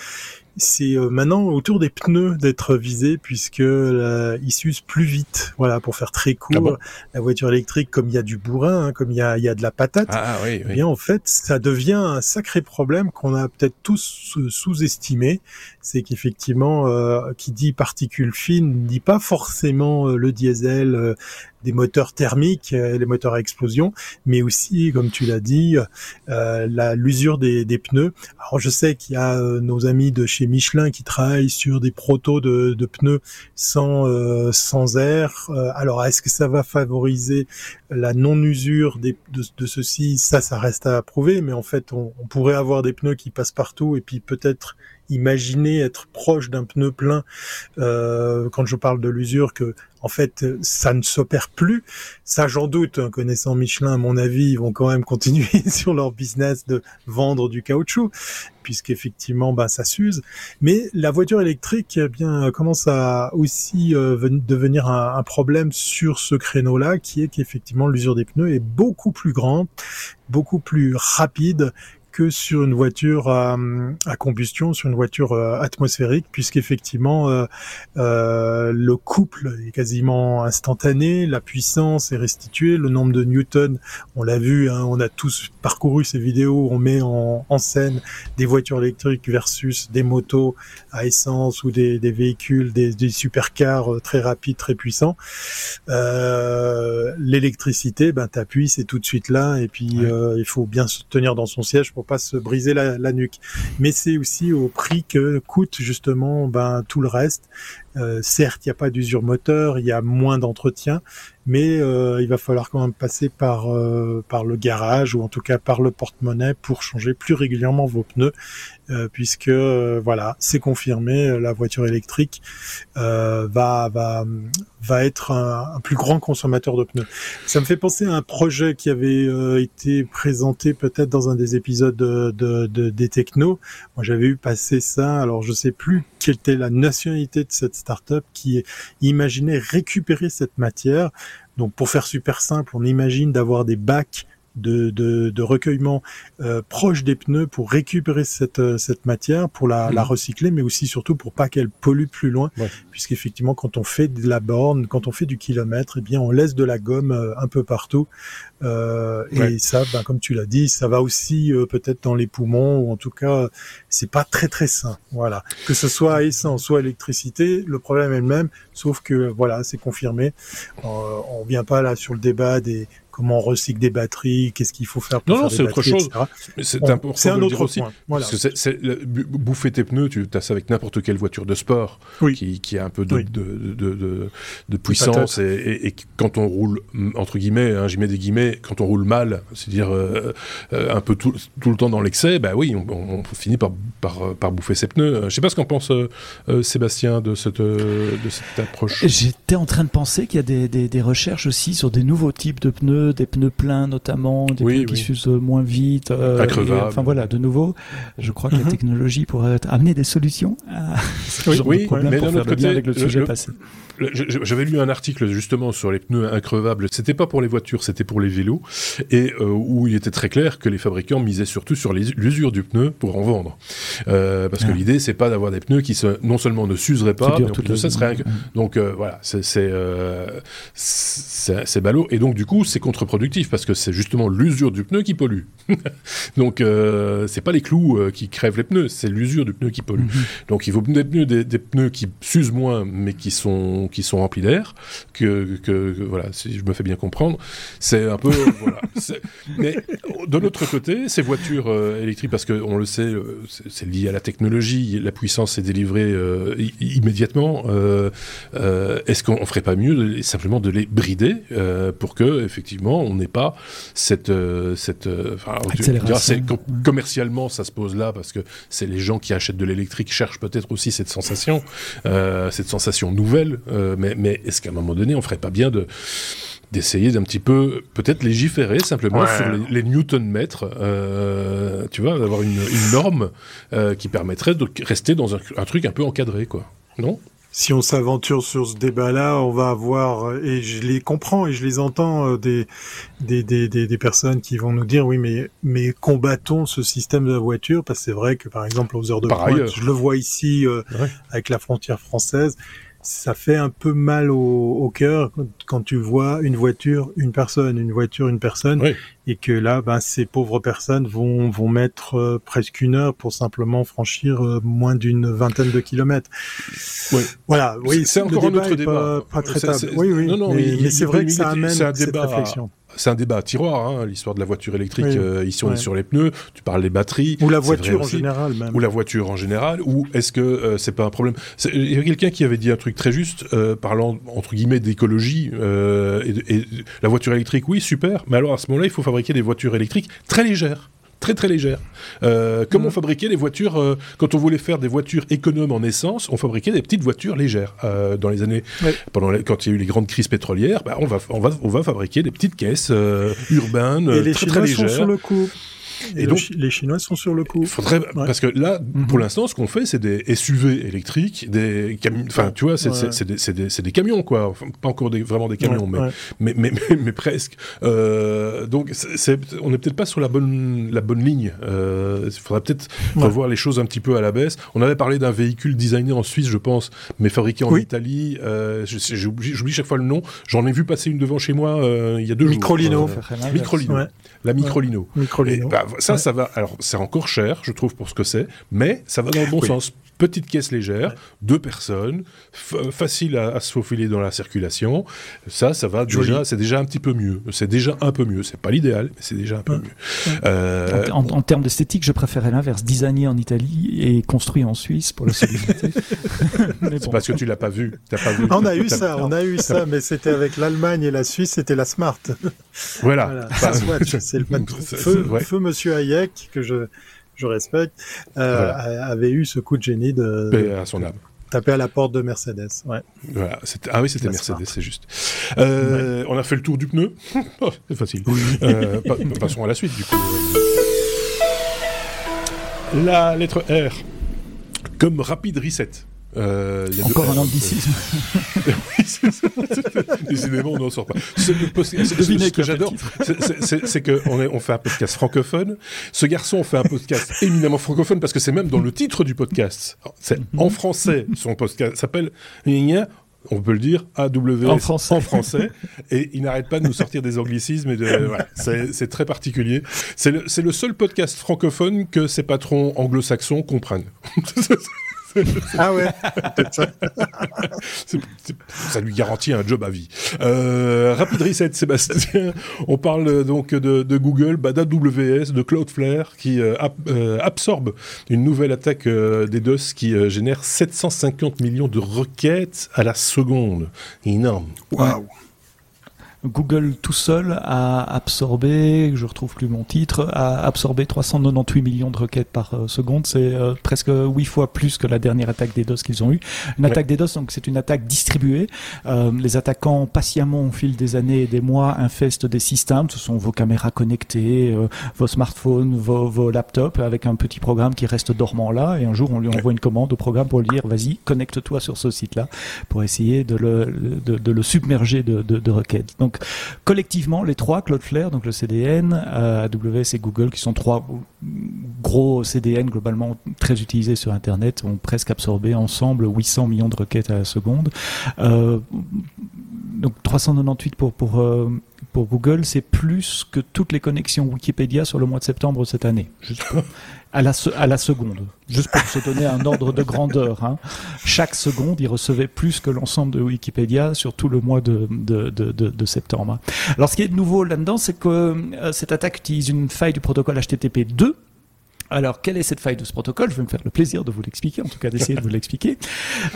c'est euh, maintenant autour des pneus d'être visé puisque euh, ils s'usent plus vite. Voilà, pour faire très court, ah la voiture électrique, comme il y a du bourrin, hein, comme il y a, y a de la patate, ah, oui, eh bien en fait, ça devient un sacré problème qu'on a peut-être tous sous-estimé. C'est qu'effectivement, euh, qui dit particules fines, ne dit pas forcément euh, le diesel, des moteurs thermiques, euh, les moteurs à explosion, mais aussi, comme tu l'as dit, euh, la l'usure des, pneus. Alors je sais qu'il y a euh, nos amis de chez Michelin qui travaillent sur des protos de, de pneus sans sans air. alors est-ce que ça va favoriser la non-usure de, de ceci Ça, ça reste à prouver, mais en fait, on, on pourrait avoir des pneus qui passent partout et puis peut-être imaginer être proche d'un pneu plein euh, quand je parle de l'usure que en fait ça ne s'opère plus. Ça j'en doute hein, connaissant Michelin à mon avis ils vont quand même continuer sur leur business de vendre du caoutchouc puisqu'effectivement bah ça s'use. Mais la voiture électrique eh bien commence à aussi euh, devenir un, un problème sur ce créneau là qui est qu'effectivement l'usure des pneus est beaucoup plus grande beaucoup plus rapide que sur une voiture à, combustion, sur une voiture euh, atmosphérique, puisqu'effectivement euh, euh, le couple est quasiment instantané, la puissance est restituée, le nombre de newtons, on l'a vu, hein, on a tous parcouru ces vidéos, on met en, scène des voitures électriques versus des motos à essence ou des, véhicules, des, des supercars très rapides, très puissants. L'électricité, ben t'appuies, c'est tout de suite là, et puis il faut bien se tenir dans son siège pour pas se briser la, nuque. Mais c'est aussi au prix que coûte justement ben, tout le reste. Euh, certes, il n'y a pas d'usure moteur, il y a moins d'entretien, mais euh, il va falloir quand même passer par euh, par le garage ou en tout cas par le porte-monnaie pour changer plus régulièrement vos pneus, puisque voilà, c'est confirmé, la voiture électrique va va va être un, plus grand consommateur de pneus. Ça me fait penser à un projet qui avait été présenté peut-être dans un des épisodes de, de, des technos. Moi, j'avais eu passer ça. Alors, je sais plus quelle était la nationalité de cette startup qui imaginait récupérer cette matière. Donc pour faire super simple, on imagine d'avoir des bacs de, de, de recueillement euh, proche des pneus pour récupérer cette, euh, cette matière, pour la, la mhm. recycler, mais aussi surtout pour pas qu'elle pollue plus loin, puisqu'effectivement quand on fait de la borne, quand on fait du kilomètre, eh bien on laisse de la gomme euh, un peu partout, euh, et ça, ben, comme tu l'as dit, ça va aussi euh, peut-être dans les poumons, ou en tout cas c'est pas très très sain, voilà. Que ce soit à essence, soit électricité, le problème est le même, sauf que voilà, c'est confirmé. on vient pas là sur le débat des comment on recycle des batteries, qu'est-ce qu'il faut faire pour non, faire non, c'est autre chose. C'est important c'est un autre aussi. Point. Voilà. Parce que c'est, bouffer tes pneus, tu as ça avec n'importe quelle voiture de sport qui, qui, a un peu de, de, de, de, puissance et, et, quand on roule entre guillemets, hein, j'y mets des guillemets, quand on roule mal, c'est-à-dire euh, euh, un peu tout, tout, le temps dans l'excès, bah oui, on, on, finit par, par, par, bouffer ses pneus. Je sais pas ce qu'en pense euh, Sébastien de cette, de cette approche. J'étais en train de penser qu'il y a des, des, des recherches aussi sur des nouveaux types de pneus pneus, des pneus pleins notamment, des pneus qui s'usent moins vite. Euh, enfin voilà, de nouveau, je crois que la mhm. technologie pourrait amener des solutions à ce genre de problème mais pour faire le avec le sujet passé. J'avais lu un article justement sur les pneus increvables. C'était pas pour les voitures, c'était pour les vélos, et euh, où il était très clair que les fabricants misaient surtout sur l'usure du pneu pour en vendre, euh, parce que ah. l'idée c'est pas d'avoir des pneus qui non seulement ne s'useraient pas, mais ça serait donc euh, voilà, c'est c'est ballot, et donc du coup c'est contre-productif parce que c'est justement l'usure du pneu qui pollue. donc c'est pas les clous qui crèvent les pneus, c'est l'usure du pneu qui pollue. Mm-hmm. Donc il vaut des pneus, des, des pneus qui s'usent moins, mais qui sont qui sont remplis d'air, que, que, voilà, si je me fais bien comprendre, c'est un peu voilà. Mais de l'autre côté, ces voitures euh, électriques, parce qu'on le sait, euh, c'est lié à la technologie, la puissance est délivrée euh, immédiatement. Est-ce qu'on ferait pas mieux simplement de les brider pour que effectivement on n'ait pas cette cette commercialement ça se pose là parce que c'est les gens qui achètent de l'électrique cherchent peut-être aussi cette sensation, cette sensation nouvelle euh, mais, est-ce qu'à un moment donné, on ferait pas bien de d'essayer d'un petit peu, peut-être légiférer simplement sur les, newton mètres, euh, tu vois, d'avoir une, norme euh, qui permettrait de rester dans un, truc un peu encadré, quoi. Non? Si on s'aventure sur ce débat-là, on va avoir, et je les comprends et je les entends, des, des, des, des, personnes qui vont nous dire, oui, mais, mais combattons ce système de la voiture, parce que c'est vrai que, par exemple, aux heures de pointe, je le vois ici, avec la frontière française, ça fait un peu mal au, au cœur quand tu vois une voiture, une personne, une voiture, une personne, et que là, ben, ces pauvres personnes vont, vont mettre euh, presque une heure pour simplement franchir euh, moins d'une vingtaine de kilomètres. Oui. Voilà, oui, c'est encore un autre débat. Pas, traitable. Oui, oui. Non, non, mais, c'est vrai que ça amène cette réflexion c'est un débat à tiroir, hein, l'histoire de la voiture électrique. Euh, ici, on est sur les pneus. Tu parles des batteries. Ou la voiture en général, même. Ou la voiture en général. Ou est-ce que euh, c'est pas un problème? Il y a quelqu'un qui avait dit un truc très juste, euh, parlant entre guillemets d'écologie. Et, et, la voiture électrique, oui, super. Mais alors à ce moment-là, il faut fabriquer des voitures électriques très légères très très légère. Euh, comme on mm. fabriquait les voitures, euh, quand on voulait faire des voitures économes en essence, on fabriquait des petites voitures légères. Euh, dans les années, pendant quand il y a eu les grandes crises pétrolières, bah, on, va, on, va, on va fabriquer des petites caisses urbaines, Et les très, très légères. Sont sur le coup. Et, donc, les Chinois sont sur le coup. Faudrait, Parce que là, mhm. pour l'instant, ce qu'on fait, c'est des SUV électriques, des camions. Enfin, tu vois, c'est des, des, camions, quoi. pas encore des, vraiment des camions, mais, mais, mais, mais, presque. Euh, donc, c'est on n'est peut-être pas sur la bonne, la bonne ligne. Euh, il faudrait peut-être revoir les choses un petit peu à la baisse. On avait parlé d'un véhicule designé en Suisse, je pense, mais fabriqué en Italie. Euh, J'oublie chaque fois le nom. J'en ai vu passer une devant chez moi euh, il y a deux Microlino. jours. Microlino. La Microlino. Microlino. Bah, ça, ça va. Alors, c'est encore cher, je trouve, pour ce que c'est, mais ça va dans le bon sens petite caisse légère, deux personnes, facile à, se faufiler dans la circulation. Ça, ça va déjà, c'est déjà un petit peu mieux. C'est déjà un peu mieux. C'est pas l'idéal, mais c'est déjà un peu mieux. Euh, en, termes d'esthétique, je préférais l'inverse. Designé en Italie et construit en Suisse pour la solidité. c'est parce que tu l'as pas vu. As pas vu. On a eu ça, on a eu ça, mais c'était avec l'Allemagne et la Suisse, c'était la Smart. Voilà. c'est le feu, feu Monsieur Hayek que je je respecte, euh, avait eu ce coup de génie de, à son âme. taper à la porte de Mercedes. Ouais. Voilà, ah oui, c'était Mercedes, c'est juste. Euh, on a fait le tour du pneu. Oh, c'est facile. Euh, passons à la suite, du coup. La lettre R, comme rapide reset. Euh, Encore un anglicisme. Décidément, on n'en sort pas. Ce, ce que j'adore, c'est qu'on on fait un podcast francophone. Ce garçon fait un podcast éminemment francophone parce que c'est même dans le titre du podcast. C'est en français. Son podcast s'appelle on peut le dire, AWS en français. En français et il n'arrête pas de nous sortir des anglicismes. Et de, voilà, c'est très particulier. C'est le, le, seul podcast francophone que ses patrons anglo-saxons comprennent. ah ouais Ça lui garantit un job à vie. Euh, Rapid Reset, Sébastien. On parle donc de, Google, bah, d'AWS, de Cloudflare qui euh, euh, absorbe une nouvelle attaque des DOS qui génère 750 millions de requêtes à la seconde. Énorme. Waouh Google tout seul a absorbé, je retrouve plus mon titre, a absorbé 398 millions de requêtes par euh, seconde. C'est euh, presque huit fois plus que la dernière attaque des DOS qu'ils ont eue. Une attaque des DOS, donc c'est une attaque distribuée. Euh, les attaquants patiemment au fil des années et des mois infestent des systèmes. Ce sont vos caméras connectées, vos smartphones, vos, vos, laptops, avec un petit programme qui reste dormant là. Et un jour, on lui envoie une commande au programme pour lui dire vas-y, connecte-toi sur ce site-là pour essayer de le, de, de le submerger de, de, de requêtes. Donc donc collectivement, les trois, Cloudflare, donc le CDN, euh, AWS et Google, qui sont trois gros CDN globalement très utilisés sur Internet, ont presque absorbé ensemble 800 millions de requêtes à la seconde. Euh, donc 398 pour pour euh, pour Google, c'est plus que toutes les connexions Wikipédia sur le mois de septembre cette année. Juste à la, à la seconde, juste pour se donner un ordre de grandeur. Hein. Chaque seconde, il recevait plus que l'ensemble de Wikipédia sur tout le mois de, de, de, septembre. Alors ce qui est nouveau là-dedans, c'est que euh, cette attaque utilise une faille du protocole HTTP 2 alors, quelle est cette faille de ce protocole? Je vais me faire le plaisir de vous l'expliquer, en tout cas d'essayer de vous l'expliquer.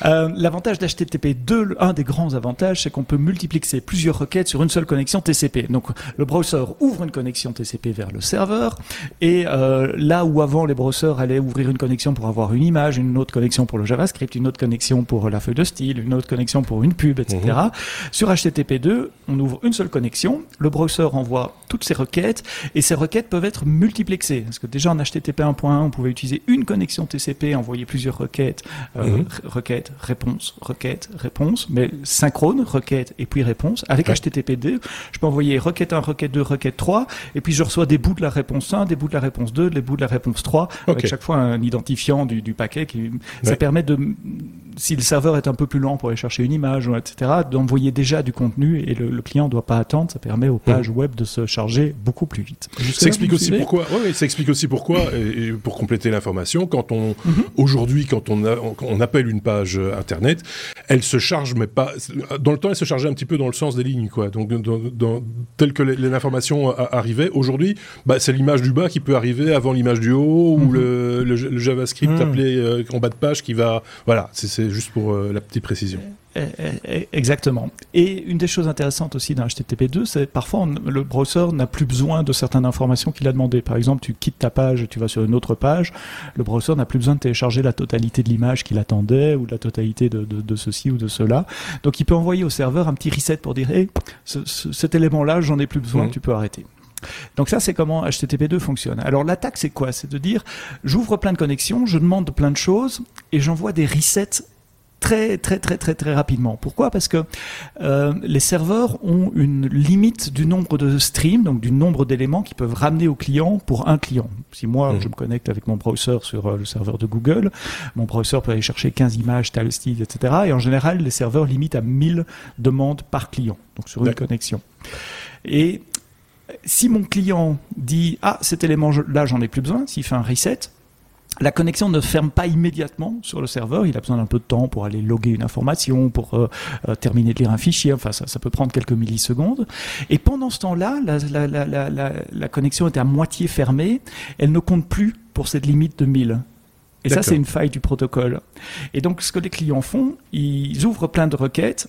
Euh, L'avantage d'HTTP 2, un des grands avantages, c'est qu'on peut multiplier plusieurs requêtes sur une seule connexion TCP. Donc, le browser ouvre une connexion TCP vers le serveur, et euh, là où avant les browsers allaient ouvrir une connexion pour avoir une image, une autre connexion pour le JavaScript, une autre connexion pour la feuille de style, une autre connexion pour une pub, etc. Mhm. Sur HTTP 2, on ouvre une seule connexion, le browser envoie toutes ces requêtes, et ces requêtes peuvent être multiplexées. Parce que déjà en HTTP point on pouvait utiliser une connexion TCP, envoyer plusieurs requêtes, euh, mhm. requêtes, réponse, requête, réponse, mais synchrone, requête et puis réponse. Avec HTTP2, je peux envoyer requête 1, requête 2, requête 3, et puis je reçois des bouts de la réponse 1, des bouts de la réponse 2, des bouts de la réponse 3, avec chaque fois un identifiant du, paquet qui, ça permet de, si le serveur est un peu plus lent pour aller chercher une image, etc., d'envoyer déjà du contenu et le, client ne doit pas attendre. Ça permet aux pages mhm. web de se charger beaucoup plus vite. Ça explique aussi pourquoi. Ouais, ça explique aussi pourquoi. Et, pour compléter l'information, quand on mhm. aujourd'hui, quand on, on, appelle une page internet, elle se charge, mais pas dans le temps, elle se chargeait un petit peu dans le sens des lignes, quoi. Donc, dans, tel que l'information arrivait, aujourd'hui, bah, c'est l'image du bas qui peut arriver avant l'image du haut ou mhm. le, JavaScript appelé euh, en bas de page qui va. Voilà, c'est juste pour euh, la petite précision. Eh, eh, eh, exactement. Et une des choses intéressantes aussi dans HTTP2, c'est parfois le browser n'a plus besoin de certaines informations qu'il a demandé. Par exemple, tu quittes ta page et tu vas sur une autre page, le browser n'a plus besoin de télécharger la totalité de l'image qu'il attendait ou la totalité de, de, ceci ou de cela. Donc il peut envoyer au serveur un petit reset pour dire, hey, cet élément-là, j'en ai plus besoin, mmh. tu peux arrêter. Donc ça, c'est comment HTTP2 fonctionne. Alors l'attaque, c'est quoi? C'est de dire, j'ouvre plein de connexions, je demande plein de choses et j'envoie des resets très très très très très rapidement. Pourquoi? Parce que euh, les serveurs ont une limite du nombre de streams, donc du nombre d'éléments qu'ils peuvent ramener au client pour un client. Si moi mmh. je me connecte avec mon browser sur euh, le serveur de Google, mon browser peut aller chercher 15 images, tel style, etc. Et en général, les serveurs limitent à 1000 demandes par client, donc sur une connexion. Et si mon client dit ah cet élément là j'en ai plus besoin, s'il fait un reset, la connexion ne ferme pas immédiatement sur le serveur. Il a besoin d'un peu de temps pour aller loguer une information, pour euh, euh, terminer de lire un fichier. Enfin, ça, ça, peut prendre quelques millisecondes. Et pendant ce temps-là, la, la, la, la, connexion est à moitié fermée. Elle ne compte plus pour cette limite de 1000. Et ça, c'est une faille du protocole. Et donc, ce que les clients font, ils ouvrent plein de requêtes.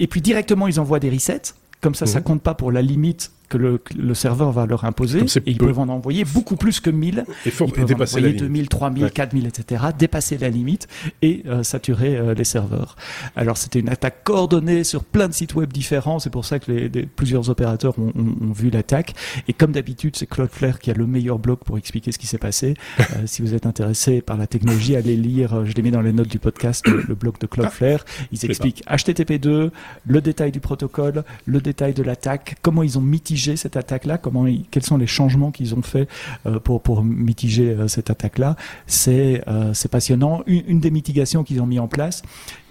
Et puis directement, ils envoient des resets. Comme ça, ça mhm. compte pas pour la limite que le, le, serveur va leur imposer. Et ils peuvent en envoyer beaucoup plus que 1000. Et ils peuvent en envoyer 2000, 3000, 4000, etc. Dépasser la limite et euh, saturer euh, les serveurs. Alors c'était une attaque coordonnée sur plein de sites web différents. C'est pour ça que les, plusieurs opérateurs ont, ont, ont vu l'attaque. Et comme d'habitude, c'est Cloudflare qui a le meilleur blog pour expliquer ce qui s'est passé. euh, si vous êtes intéressé par la technologie, allez lire, je l'ai mis dans les notes du podcast, le, blog de Cloudflare. Ils expliquent HTTP2, le détail du protocole, le détail de l'attaque, comment ils ont mitigé cette attaque-là Comment quels sont les changements qu'ils ont fait euh, pour mitiger euh, cette attaque-là C'est euh, passionnant. Une, des mitigations qu'ils ont mis en place,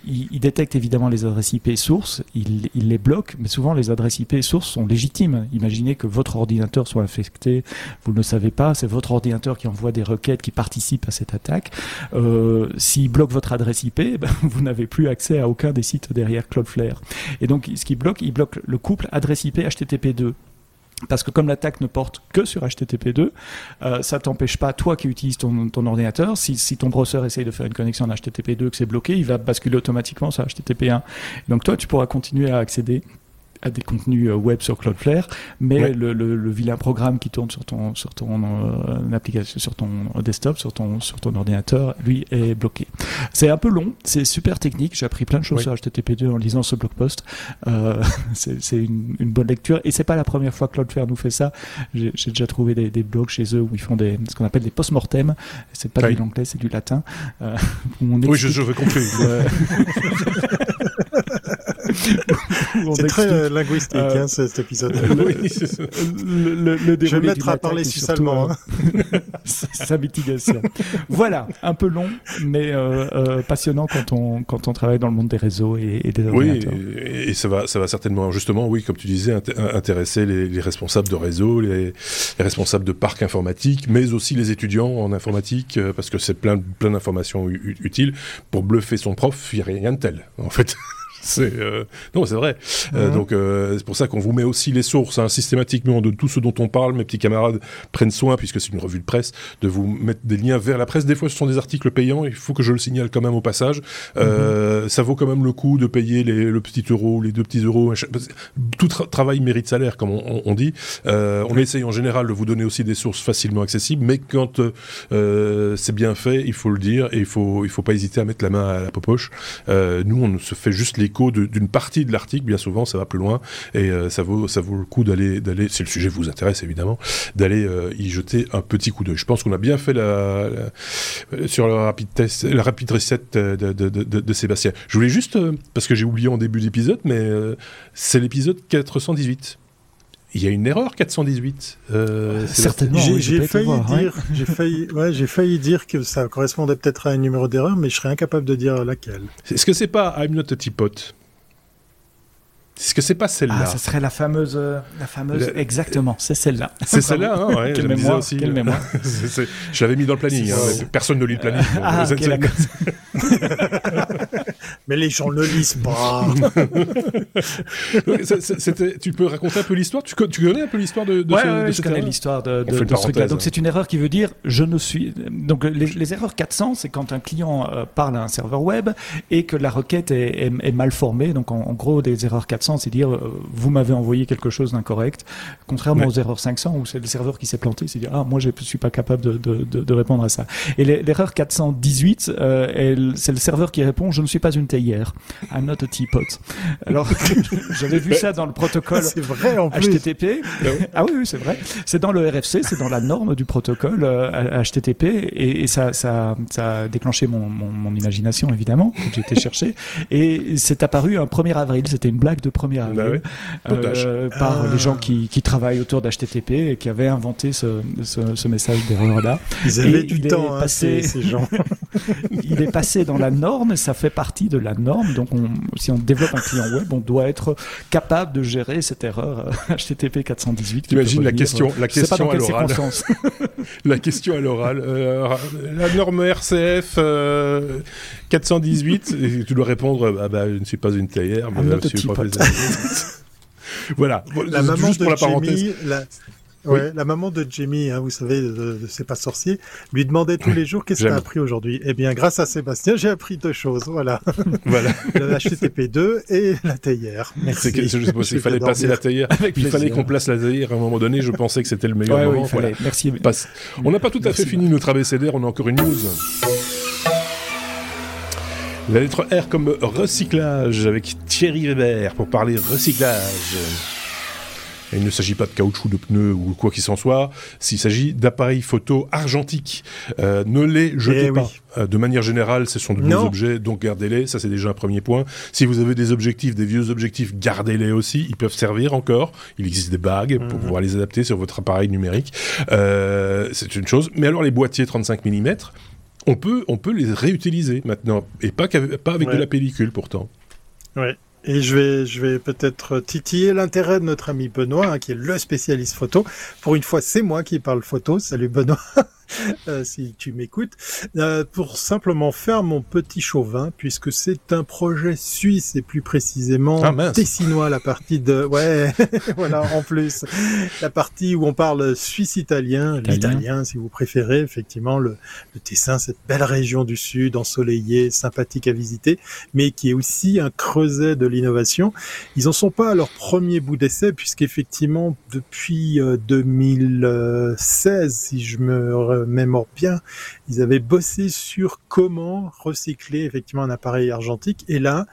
ils, détectent évidemment les adresses IP sources, ils, ils, les bloquent, mais souvent les adresses IP sources sont légitimes. Imaginez que votre ordinateur soit infecté, vous ne le savez pas, c'est votre ordinateur qui envoie des requêtes qui participent à cette attaque. S'il bloque votre adresse IP, ben, vous n'avez plus accès à aucun des sites derrière Cloudflare. Et donc, ce qui bloque, il bloque le couple adresse IP HTTP2. Parce que comme l'attaque ne porte que sur HTTP2, euh, ça t'empêche pas, toi qui utilises ton, ordinateur, si, si, ton browser essaye de faire une connexion en HTTP2 que c'est bloqué, il va basculer automatiquement sur HTTP1. Donc toi, tu pourras continuer à accéder à des contenus web sur Cloudflare, mais le, le, vilain programme qui tourne sur ton sur ton application, sur ton desktop, sur ton sur ton ordinateur, lui est bloqué. C'est un peu long, c'est super technique. J'ai appris plein de choses sur HTTP2 en lisant ce blog post. c'est une, une, bonne lecture et c'est pas la première fois que Cloudflare nous fait ça. J'ai déjà trouvé des, des, blogs chez eux où ils font des ce qu'on appelle des post-mortem. C'est pas du anglais, c'est du latin. oui, je, je veux compris. c'est très euh, linguistique euh, hein, cet épisode. oui, le, le, Je vais mettre à parler suisse-allemand. Hein. sa mitigation. voilà, un peu long, mais euh, passionnant quand on, quand on travaille dans le monde des réseaux et, des ordinateurs. Oui, et, ça, va, ça va certainement, justement, oui, comme tu disais, intéresser les, responsables de réseau, les, responsables de parcs informatiques, mais aussi les étudiants en informatique, parce que c'est plein, plein d'informations utiles. Pour bluffer son prof, il n'y a rien de tel, en fait. C'est euh, non, c'est vrai. Euh, donc euh, c'est pour ça qu'on vous met aussi les sources hein, systématiquement de tout ce dont on parle. Mes petits camarades prennent soin, puisque c'est une revue de presse, de vous mettre des liens vers la presse. Des fois, ce sont des articles payants. Il faut que je le signale quand même au passage. Mhm. Ça vaut quand même le coup de payer les, le petit euro, les deux petits euros. Tout travail mérite salaire, comme on, dit. on essaye en général de vous donner aussi des sources facilement accessibles, mais quand c'est bien fait, il faut le dire et il faut il faut pas hésiter à mettre la main à la poche. nous, on se fait juste les d'une partie de l'article, bien souvent ça va plus loin et euh, ça vaut ça vaut le coup d'aller d'aller si le sujet vous intéresse évidemment d'aller euh, y jeter un petit coup d'œil. Je pense qu'on a bien fait la, sur le rapide test, la rapide de, de, de Sébastien. Je voulais juste euh, parce que j'ai oublié en début d'épisode, mais c'est l'épisode 418 il y a une erreur 418. Euh, Certainement. J'ai failli dire, j'ai failli, ouais, j'ai failli dire que ça correspondait peut-être à un numéro d'erreur, mais je serais incapable de dire laquelle. Est-ce que c'est pas I'm not a teapot? Est-ce que c'est pas celle-là? Ah, ce serait la fameuse, euh, la fameuse, exactement, c'est celle-là. C'est celle-là, hein, ouais, quelle, mémoire, aussi. quelle mémoire. je l'avais mis dans le planning, hein, personne ne lit le planning. Ah, mais les gens ne lisent pas. tu peux raconter un peu l'histoire? Tu, connais un peu l'histoire de, de, ouais, ce, ouais, je connais l'histoire de, de, ce truc-là. Donc c'est une erreur qui veut dire je ne suis. Donc les, erreurs 400, c'est quand un client euh, parle à un serveur web et que la requête est, est, mal formée. Donc en, gros, des erreurs 400, c'est dire euh, vous m'avez envoyé quelque chose d'incorrect. Contrairement aux erreurs 500 où c'est le serveur qui s'est planté, c'est dire ah moi je suis pas capable de, de, répondre à ça. Et l'erreur 418, euh, c'est le serveur qui répond je ne suis pas une théière. I'm not a teapot. Alors, j'avais vu ça dans le protocole vrai, en HTTP. ah oui, oui c'est vrai. C'est dans le RFC, c'est dans la norme du protocole HTTP euh, et, ça, ça, ça a déclenché mon, mon, imagination évidemment. J'ai été chercher et c'est apparu un 1er avril. C'était une blague de 1er avril bah euh, par les gens qui, qui travaillent autour d'HTTP et qui avaient inventé ce, ce, message d'erreur là. Ils avaient du temps, hein, ces, ces gens. il est passé dans la norme, ça fait partie de la norme. Donc, on, si on développe un client web, on doit être capable de gérer cette erreur HTTP 418. Imagine la question, la question à l'oral. la question à l'oral. la norme RCF 418, et tu dois répondre ah bah, je ne suis pas une théière, mais je suis pas Voilà. La maman de pour la parenthèse. la... Ouais, la maman de Jamie, hein, vous savez, de, C'est pas sorcier, lui demandait tous les jours qu'est-ce que tu as appris aujourd'hui. Eh bien, grâce à Sébastien, j'ai appris deux choses. Voilà. voilà. le HTTP2 et la théière. Merci. il fallait passer la théière. il fallait qu'on place la théière à un moment donné. Je pensais que c'était le meilleur moment. Oui, voilà. Merci. On n'a pas tout à fait fini notre abécédaire. On a encore une news. La lettre R comme recyclage avec Thierry Weber pour parler recyclage il ne s'agit pas de caoutchouc, de pneus ou quoi qu'il s'en soit. S'il s'agit d'appareils photo argentiques, euh, ne les jetez eh pas. Euh, de manière générale, ce sont de beaux objets, donc gardez-les. Ça, c'est déjà un premier point. Si vous avez des objectifs, des vieux objectifs, gardez-les aussi. Ils peuvent servir encore. Il existe des bagues pour mhm. pouvoir les adapter sur votre appareil numérique. Euh, c'est une chose. Mais alors, les boîtiers 35 mm, on peut, on peut les réutiliser maintenant. Et pas, pas avec de la pellicule, pourtant. Ouais. Et je vais, je vais peut-être titiller l'intérêt de notre ami Benoît, hein, qui est le spécialiste photo. Pour une fois, c'est moi qui parle photo. Salut Benoît. euh, si tu m'écoutes, euh, pour simplement faire mon petit chauvin, puisque c'est un projet suisse et plus précisément ah, tessinois, la partie de, ouais, voilà, en plus, la partie où on parle suisse-italien, l'italien si vous préférez, effectivement, le, le Tessin, cette belle région du sud, ensoleillée, sympathique à visiter, mais qui est aussi un creuset de l'innovation. Ils en sont pas à leur premier bout d'essai, puisqu'effectivement, depuis 2016, euh, si je me remémore bien, ils avaient bossé sur comment recycler effectivement un appareil argentique. Et là,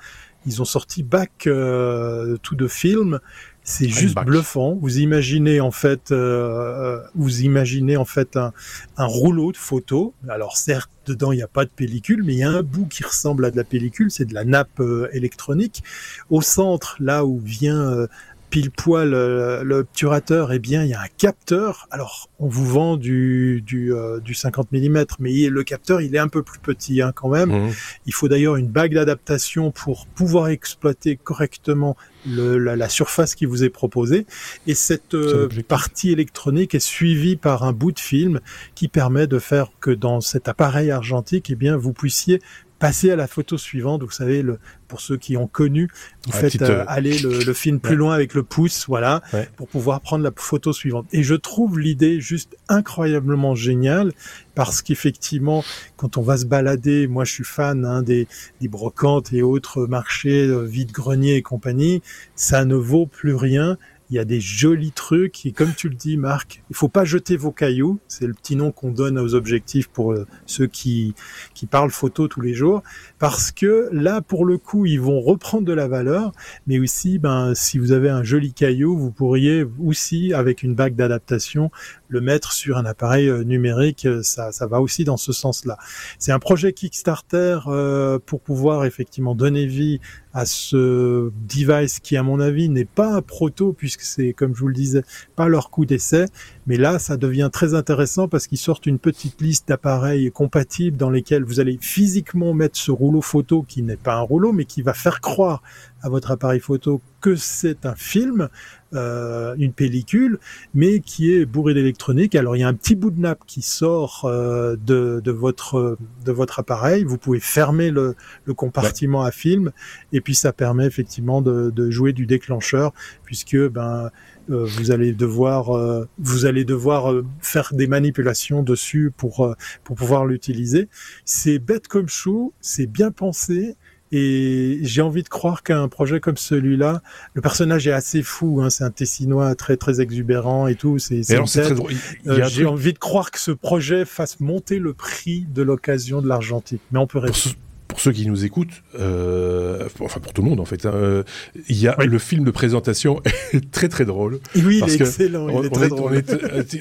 ils ont sorti Back euh, tout de film. C'est juste bluffant. Vous imaginez en fait, euh, vous imaginez en fait un, un, rouleau de photos. Alors certes, dedans il n'y a pas de pellicule, mais il y a un bout qui ressemble à de la pellicule. C'est de la nappe euh, électronique. Au centre, là où vient pile poil euh, l'obturateur, eh bien, il y a un capteur. Alors, on vous vend du, du, euh, du 50 mm, mais le capteur, il est un peu plus petit hein, quand même. Mmh. Il faut d'ailleurs une bague d'adaptation pour pouvoir exploiter correctement le, la, la, surface qui vous est proposée. Et cette euh, partie électronique est suivie par un bout de film qui permet de faire que dans cet appareil argentique, eh bien, vous puissiez passer à la photo suivante. Vous savez, le, pour ceux qui ont connu, vous faites euh, euh, aller le, film plus loin avec le pouce, voilà, pour pouvoir prendre la photo suivante. Et je trouve l'idée juste incroyablement géniale parce qu'effectivement, quand on va se balader, moi je suis fan hein, des, des brocantes et autres marchés, euh, vide-grenier et compagnie, ça ne vaut plus rien il y a des jolis trucs. Et comme tu le dis Marc, il faut pas jeter vos cailloux, c'est le petit nom qu'on donne aux objectifs pour euh, ceux qui qui parlent photo tous les jours parce que là pour le coup, ils vont reprendre de la valeur mais aussi ben si vous avez un joli caillou, vous pourriez aussi avec une bague d'adaptation le mettre sur un appareil euh, numérique, ça ça va aussi dans ce sens-là. C'est un projet Kickstarter euh, pour pouvoir effectivement donner vie à ce device qui, à mon avis, n'est pas un proto puisque c'est, comme je vous le disais, pas leur coup d'essai. Mais là, ça devient très intéressant parce qu'ils sortent une petite liste d'appareils compatibles dans lesquels vous allez physiquement mettre ce rouleau photo qui n'est pas un rouleau, mais qui va faire croire à votre appareil photo que c'est un film, euh, une pellicule, mais qui est bourré d'électronique. Alors il y a un petit bout de nappe qui sort euh, de, de, votre de votre appareil. Vous pouvez fermer le, le compartiment à film, et puis ça permet effectivement de, de jouer du déclencheur, puisque ben vous allez devoir euh, vous allez devoir euh, faire des manipulations dessus pour pour pouvoir l'utiliser. C'est bête comme chou, c'est bien pensé et j'ai envie de croire qu'un projet comme celui-là, le personnage est assez fou. Hein, c'est un Tessinois très très exubérant et tout. C'est, c'est euh, j'ai envie de croire que ce projet fasse monter le prix de l'occasion de l'argentique. Mais on peut rêver pour ceux qui nous écoutent, euh, enfin pour tout le monde en fait, hein, euh, il y a le film de présentation est très très drôle. Oui, il est excellent. On, il est très drôle.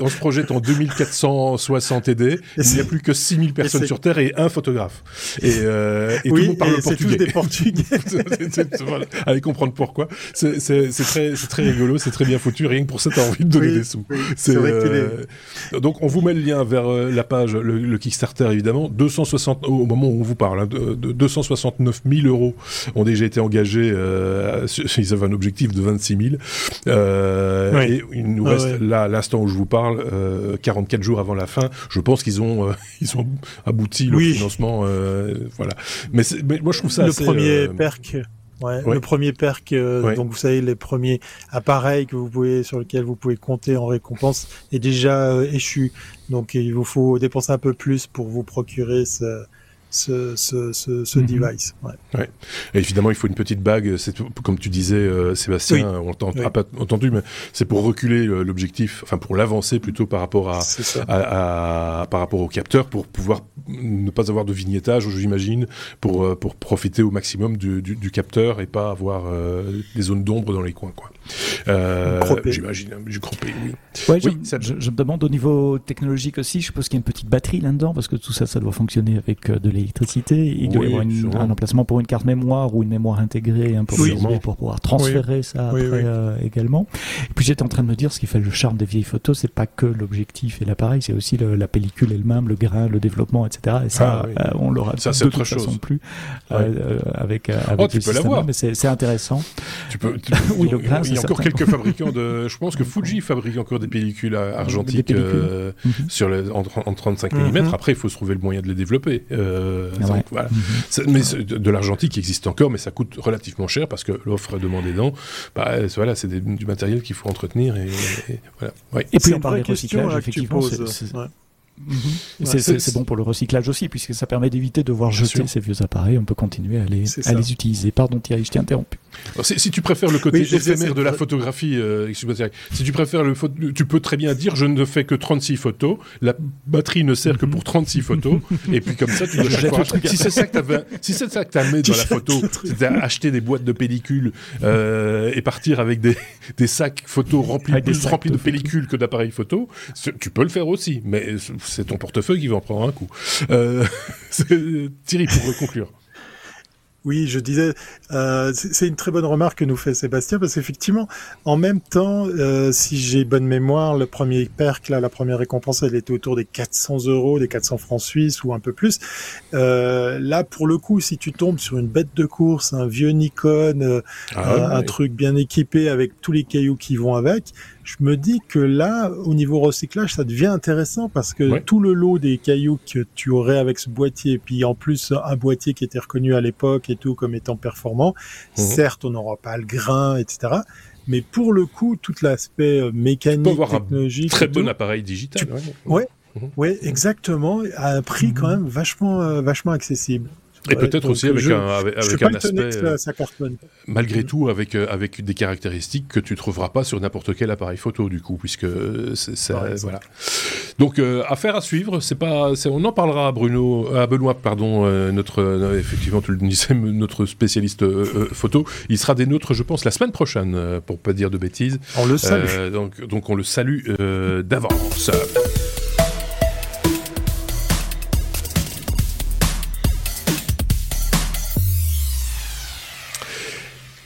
On, se projette en 2460 ED. Il n'y a plus que 6000 personnes sur Terre et un photographe. Et, euh, et tout le monde parle portugais. Tous des portugais. voilà. Allez comprendre pourquoi. C'est très, très rigolo, c'est très bien foutu. Rien que pour ça, t'as envie de donner des sous. c'est vrai euh, Donc on vous met le lien vers euh, la page, le, le, Kickstarter évidemment. 260 au moment où on vous parle. Hein, 269 000 euros ont déjà été engagés. Euh, ils avaient un objectif de 26 000. Euh, Et il nous ah reste là, à l'instant où je vous parle, euh, 44 jours avant la fin. Je pense qu'ils ont, euh, ils ont abouti le financement. Euh, voilà. Mais, mais, moi, je trouve ça le premier perc. Ouais, Le premier perc, donc vous savez les premiers appareils que vous pouvez sur lesquels vous pouvez compter en récompense est déjà échu. Donc il vous faut dépenser un peu plus pour vous procurer ce, ce, ce, ce, ce mhm. device. Ouais. ouais. Et évidemment, il faut une petite bague. C'est comme tu disais, euh, Sébastien, on t'a pas entendu, mais c'est pour reculer l'objectif, enfin pour l'avancer plutôt par rapport à, à, à, par rapport au capteur, pour pouvoir ne pas avoir de vignettage, j'imagine, pour euh, pour profiter au maximum du, du, du capteur et pas avoir euh, des zones d'ombre dans les coins, quoi. Euh, j'imagine, du croppé, oui. Ouais, oui je, je, je, me demande au niveau technologique aussi, je suppose qu'il y a une petite batterie là-dedans, parce que tout ça, ça doit fonctionner avec de l'électricité. Il doit y avoir un emplacement pour une carte mémoire ou une mémoire intégrée peu pour pouvoir transférer ça après euh, également. Et puis j'étais en train de me dire ce qui fait le charme des vieilles photos, c'est pas que l'objectif et l'appareil, c'est aussi la pellicule elle-même, le grain, le développement, etc. Et ça, ah, euh, on l'aura ça, de toute façon plus euh, avec, avec oh, tu peux l'avoir. Mais c'est intéressant. Tu peux. oui, le grain, il y a encore quelques fabricants de. Je pense que Fuji fabrique encore des pellicules argentiques mhm. sur les, en, 35 mm. Après, il faut se trouver le moyen de les développer. Ah voilà. Mhm. Mais de l'argentique qui existe encore, mais ça coûte relativement cher parce que l'offre demandée dans, bah, voilà, c'est du matériel qu'il faut entretenir et, voilà. Et puis on parle de recyclage, effectivement, Mhm. C'est bon pour le recyclage aussi, puisque ça permet d'éviter de voir jeter ces vieux appareils. On peut continuer à les, à les utiliser. Pardon Thierry, je t'ai interrompu. Si, tu préfères le côté éphémère de la photographie, euh, si tu préfères le tu peux très bien dire je ne fais que 36 photos, la batterie ne sert que pour 36 photos, et puis comme ça, tu dois chaque fois Si c'est ça que tu si c'est ça que as mis dans la photo, c'est acheter des boîtes de pellicules euh, et partir avec des, des sacs photos remplis, plus remplis de, de pellicules que d'appareils photo, tu peux le faire aussi, mais c'est ton portefeuille qui va en prendre un coup. Euh, Thierry, pour conclure. Oui, je disais, euh, c'est une très bonne remarque que nous fait Sébastien, parce qu'effectivement, en même temps, euh, si j'ai bonne mémoire, le premier perc, là, la première récompense, elle était autour des 400 euros, des 400 francs suisses ou un peu plus. Euh, là, pour le coup, si tu tombes sur une bête de course, un vieux Nikon, ah un truc bien équipé avec tous les cailloux qui vont avec, je me dis que là, au niveau recyclage, ça devient intéressant parce que tout le lot des cailloux que tu aurais avec ce boîtier, et puis en plus un boîtier qui était reconnu à l'époque et tout comme étant performant, mhm. certes, on n'aura pas le grain, etc. Mais pour le coup, tout l'aspect euh, mécanique, technologique, un très bon appareil digital. ouais, mhm. ouais, exactement, à un prix quand mhm. même vachement, euh, vachement accessible. Et peut-être aussi avec un, avec, un aspect, euh, malgré tout, avec, euh, avec des caractéristiques que tu trouveras pas sur n'importe quel appareil photo, du coup, puisque c'est, voilà. Donc, euh, affaire à suivre, c'est pas, on en parlera à Bruno, à Benoît, pardon, notre, effectivement, tu le disais, notre spécialiste photo. Il sera des nôtres, je pense, la semaine prochaine, pour pas dire de bêtises. On le salue. donc, donc, on le salue d'avance.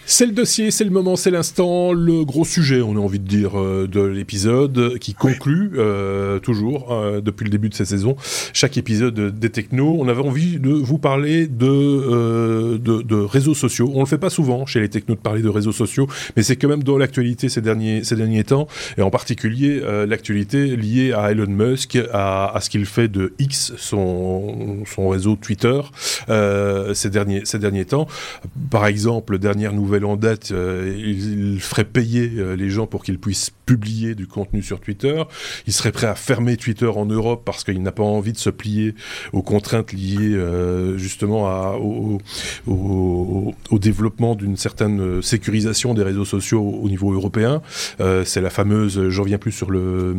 C'est le dossier, c'est le moment, c'est l'instant, le gros sujet, on a envie de dire, euh, de l'épisode qui conclut euh, toujours euh, depuis le début de cette saison chaque épisode des Technos. On avait envie de vous parler de, de, réseaux sociaux. On le fait pas souvent chez les Technos de parler de réseaux sociaux, mais c'est quand même dans l'actualité ces derniers ces derniers temps, et en particulier l'actualité liée à Elon Musk, à, à ce qu'il fait de X, son son réseau Twitter, ces derniers ces derniers temps. Par exemple, dernière nouvelle en date, euh, il, ferait payer euh, les gens pour qu'ils puissent publier du contenu sur Twitter. Il serait prêt à fermer Twitter en Europe parce qu'il n'a pas envie de se plier aux contraintes liées euh, justement à, au, au, développement d'une certaine sécurisation des réseaux sociaux au niveau européen. c'est la fameuse, j'en reviens plus sur le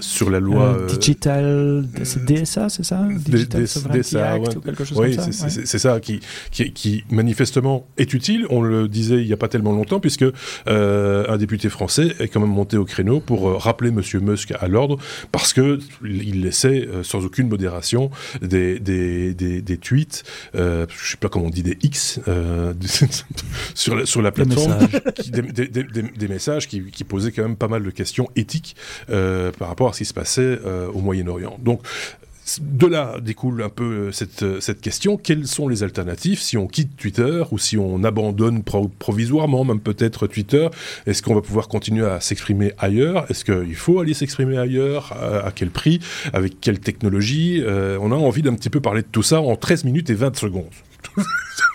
sur la loi digital, c'est DSA, c'est ça? Digital DSA, ou quelque chose oui, c'est ça qui, qui, qui manifestement est utile. On le disait il n'y a pas tellement longtemps, puisque euh, un député français est quand même monté au créneau pour euh, rappeler M. Musk à l'ordre, parce que il laissait euh, sans aucune modération des, des, des, tweets, je sais pas comment on dit, des X sur, la, sur la plateforme, des messages, qui, qui, posaient quand même pas mal de questions éthiques par rapport à ce qui se passait au Moyen-Orient. Donc de là découle un peu euh, cette, euh, cette, question, quelles sont les alternatives si on quitte Twitter ou si on abandonne provisoirement même peut-être Twitter? Est-ce qu'on va pouvoir continuer à s'exprimer ailleurs? Est-ce qu'il faut aller s'exprimer ailleurs? À, quel prix? Avec quelle technologie? Euh, On a envie d'un petit peu parler de tout ça en 13 minutes et 20 secondes.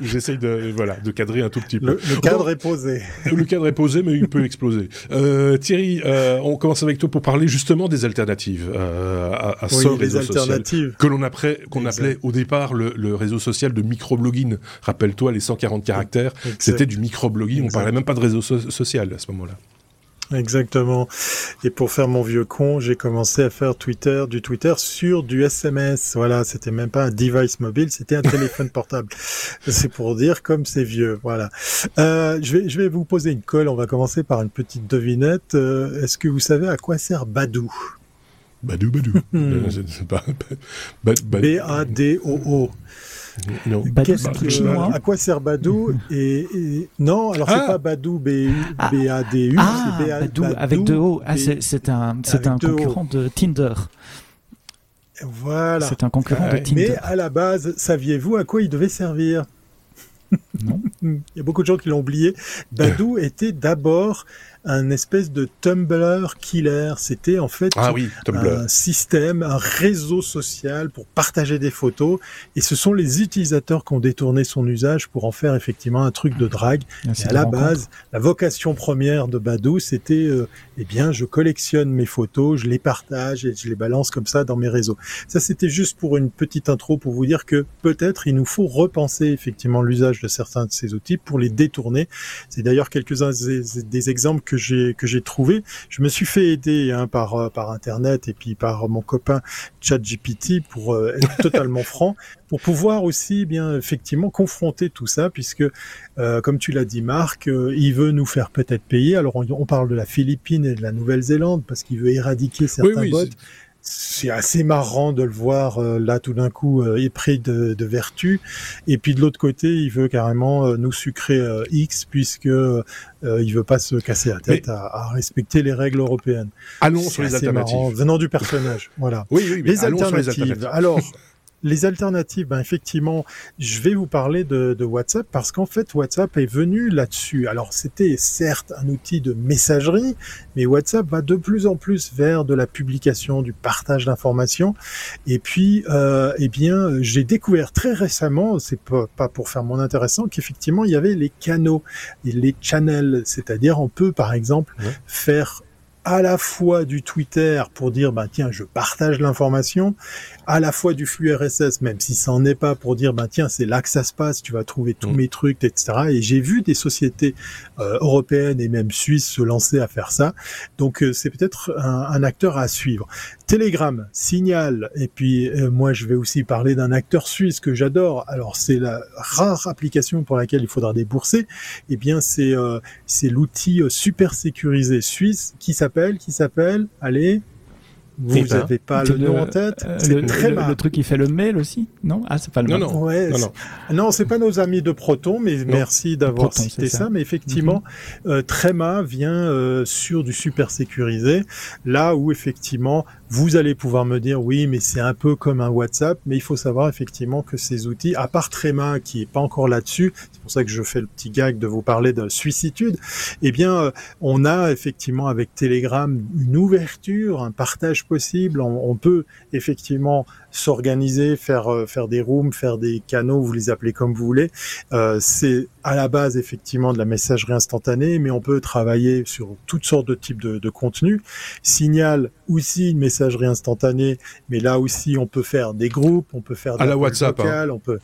J'essaye de, voilà, de cadrer un tout petit peu. Le, cadre est posé. Le cadre est posé, mais il peut exploser. Euh, Thierry, euh, on commence avec toi pour parler justement des alternatives euh, à, à ce réseau social que l'on appelait, qu'on appelait au départ le, réseau social de microblogging. Rappelle-toi les 140 caractères, c'était du microblogging. On parlait même pas de réseau social à ce moment-là. Exactement. Et pour faire mon vieux con, j'ai commencé à faire Twitter, du Twitter sur du SMS. Voilà, c'était même pas un device mobile, c'était un téléphone portable. C'est pour dire comme c'est vieux. Voilà. Euh, je vais, je vais vous poser une colle. On va commencer par une petite devinette. Euh, est-ce que vous savez à quoi sert Badou Badou, Badou. B-A-D-O-O. Non. Qu'est-ce que, à quoi sert Badou et, non, alors c'est ah. pas Badou B A D U, ah, c'est Badou, avec deux O. Ah, c'est un c'est un concurrent de Tinder. Voilà. C'est un concurrent de Tinder. Mais à la base, saviez-vous à quoi il devait servir? Non. Il y a beaucoup de gens qui l'ont oublié. Badou était d'abord un espèce de Tumblr killer. C'était en fait ah oui, un système, un réseau social pour partager des photos. Et ce sont les utilisateurs qui ont détourné son usage pour en faire effectivement un truc de drague. Ah, et à la base, la vocation première de Badou, c'était, euh, eh bien, je collectionne mes photos, je les partage et je les balance comme ça dans mes réseaux. Ça, c'était juste pour une petite intro pour vous dire que peut-être il nous faut repenser effectivement l'usage de certains de ces outils pour les détourner. C'est d'ailleurs quelques-uns des, des exemples que j'ai que j'ai trouvé. Je me suis fait aider hein, par euh, par internet et puis par mon copain ChatGPT pour euh, être totalement franc, pour pouvoir aussi bien effectivement confronter tout ça, puisque euh, comme tu l'as dit Marc, il veut nous faire peut-être payer. Alors on, parle de la Philippine et de la Nouvelle-Zélande parce qu'il veut éradiquer certains bots c'est assez marrant de le voir euh, là tout d'un coup euh, épris de, de, vertu et puis de l'autre côté il veut carrément euh, nous sucrer X puisque il veut pas se casser la tête à, respecter les règles européennes. Allons sur les alternatives. Marrant, venant du personnage, voilà. Oui, oui, les, alternatives. Alors les alternatives, ben effectivement, je vais vous parler de, de WhatsApp parce qu'en fait, WhatsApp est venu là-dessus. Alors, c'était certes un outil de messagerie, mais WhatsApp va de plus en plus vers de la publication, du partage d'informations. Et puis, euh, eh bien, j'ai découvert très récemment, c'est pas, pas pour faire mon intéressant, qu'effectivement, il y avait les canaux, les channels, c'est-à-dire on peut, par exemple, faire à la fois du Twitter pour dire bah tiens je partage l'information, à la fois du flux RSS même si ça n'en est pas pour dire bah tiens c'est là que ça se passe, tu vas trouver tous mm. mes trucs etc. Et j'ai vu des sociétés euh, européennes et même suisses se lancer à faire ça. Donc euh, c'est peut-être un, acteur à suivre. Telegram, Signal et puis euh, moi je vais aussi parler d'un acteur suisse que j'adore. Alors c'est la rare application pour laquelle il faudra débourser. Eh bien c'est c'est l'outil super sécurisé suisse qui s'appelle qui s'appelle, allez, vous n'avez pas le, nom en tête euh, C'est très le, le, truc qui fait le mail aussi Non? Ah, c'est pas le non, non, ouais, non, non. non c'est pas nos amis de Proton, mais merci d'avoir cité ça. Mais effectivement, mm -hmm. Trema vient euh, sur du super sécurisé, là où effectivement vous allez pouvoir me dire oui, mais c'est un peu comme un WhatsApp, mais il faut savoir effectivement que ces outils, à part Trema qui est pas encore là-dessus, pour ça que je fais le petit gag de vous parler de suicitude, eh bien, euh, on a effectivement avec Telegram une ouverture, un partage possible. On, on peut effectivement s'organiser, faire euh, faire des rooms, faire des canaux, vous les appelez comme vous voulez. Euh, c'est à la base effectivement de la messagerie instantanée, mais on peut travailler sur toutes sortes de types de, de contenus. Signal aussi une messagerie instantanée, mais là aussi on peut faire des groupes, on peut faire à la WhatsApp, hein. on peut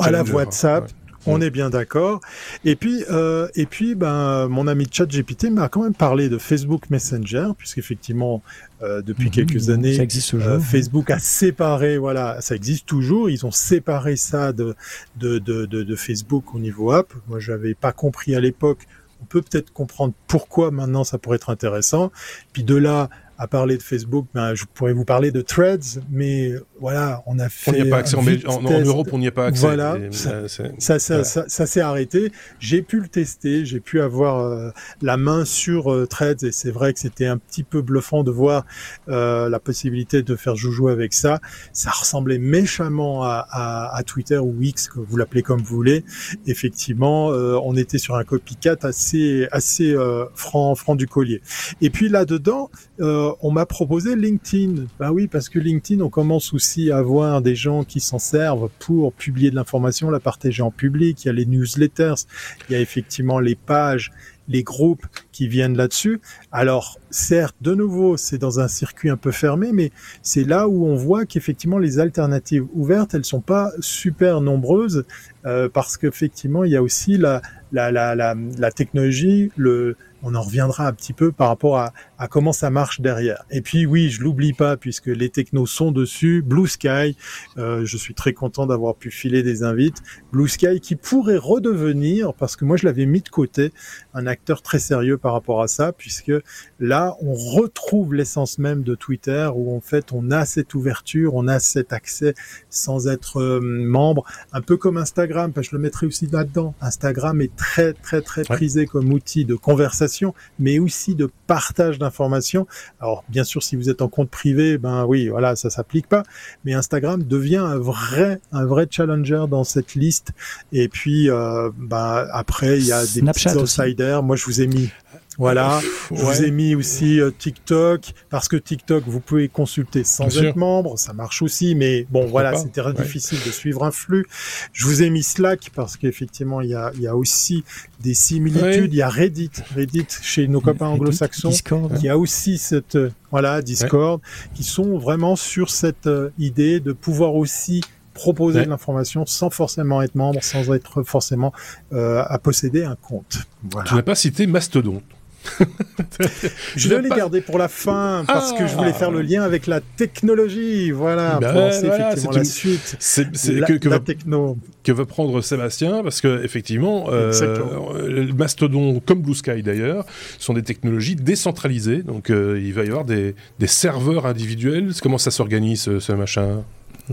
à la WhatsApp. On est bien d'accord. Et puis, euh, et puis, ben, mon ami ChatGPT m'a quand même parlé de Facebook Messenger, puisqu'effectivement, euh, depuis mhm. quelques années, euh, Facebook a séparé, voilà, ça existe toujours. Ils ont séparé ça de de, de, de, de Facebook au niveau app. Moi, j'avais pas compris à l'époque. On peut peut-être comprendre pourquoi maintenant ça pourrait être intéressant. Puis de là à parler de Facebook, ben, je pourrais vous parler de Threads, mais voilà, on a fait. On n'y a pas accès en, en, Europe, on n'y a pas accès. Voilà, ça, ça, ça, ça s'est arrêté. J'ai pu le tester, j'ai pu avoir euh, la main sur euh, Threads, et c'est vrai que c'était un petit peu bluffant de voir euh, la possibilité de faire joujou avec ça. Ça ressemblait méchamment à, à, à Twitter ou X, que vous l'appelez comme vous voulez. Effectivement, on était sur un copycat assez assez franc franc du collier. Et puis là dedans. Euh, on m'a proposé LinkedIn. Bah oui, parce que LinkedIn, on commence aussi à avoir des gens qui s'en servent pour publier de l'information, la partager en public. Il y a les newsletters, il y a effectivement les pages, les groupes qui viennent là-dessus. Alors, certes, de nouveau, c'est dans un circuit un peu fermé, mais c'est là où on voit qu'effectivement les alternatives ouvertes, elles sont pas super nombreuses euh, parce qu'effectivement, il y a aussi la, la, la, la, la technologie, le on en reviendra un petit peu par rapport à, à comment ça marche derrière. Et puis oui, je l'oublie pas puisque les technos sont dessus. Blue Sky, euh, je suis très content d'avoir pu filer des invites. Blue Sky qui pourrait redevenir, parce que moi je l'avais mis de côté, un acteur très sérieux par rapport à ça, puisque là on retrouve l'essence même de Twitter où en fait on a cette ouverture, on a cet accès sans être euh, membre, un peu comme Instagram, parce que je le mettrai aussi là-dedans. Instagram est très très très prisé comme outil de conversation, mais aussi de partage d'informations. Alors bien sûr, si vous êtes en compte privé, ben oui, voilà, ça s'applique pas. Mais Instagram devient un vrai un vrai challenger dans cette liste. Et puis euh, ben, après, il y a des petits outsiders. Moi, je vous ai mis voilà, je vous ai mis aussi euh, TikTok parce que TikTok vous pouvez consulter sans être membre, ça marche aussi, mais bon voilà, c'était très difficile de suivre un flux. Je vous ai mis Slack parce qu'effectivement il y a, y a aussi des similitudes. Il y a Reddit, Reddit chez nos copains anglo-saxons, qui a aussi cette voilà Discord, qui sont vraiment sur cette euh, idée de pouvoir aussi proposer de l'information sans forcément être membre, sans être forcément euh, à posséder un compte. Voilà. Tu n'as pas cité Mastodon. je vais les garder pour la fin parce que je voulais faire le lien avec la technologie. Voilà, ben pour effectivement la suite. C'est que, que, la va, techno. que va prendre Sébastien parce que effectivement, euh, Mastodon comme Blue Sky d'ailleurs sont des technologies décentralisées. Donc euh, il va y avoir des, des serveurs individuels. Comment ça s'organise ce machin?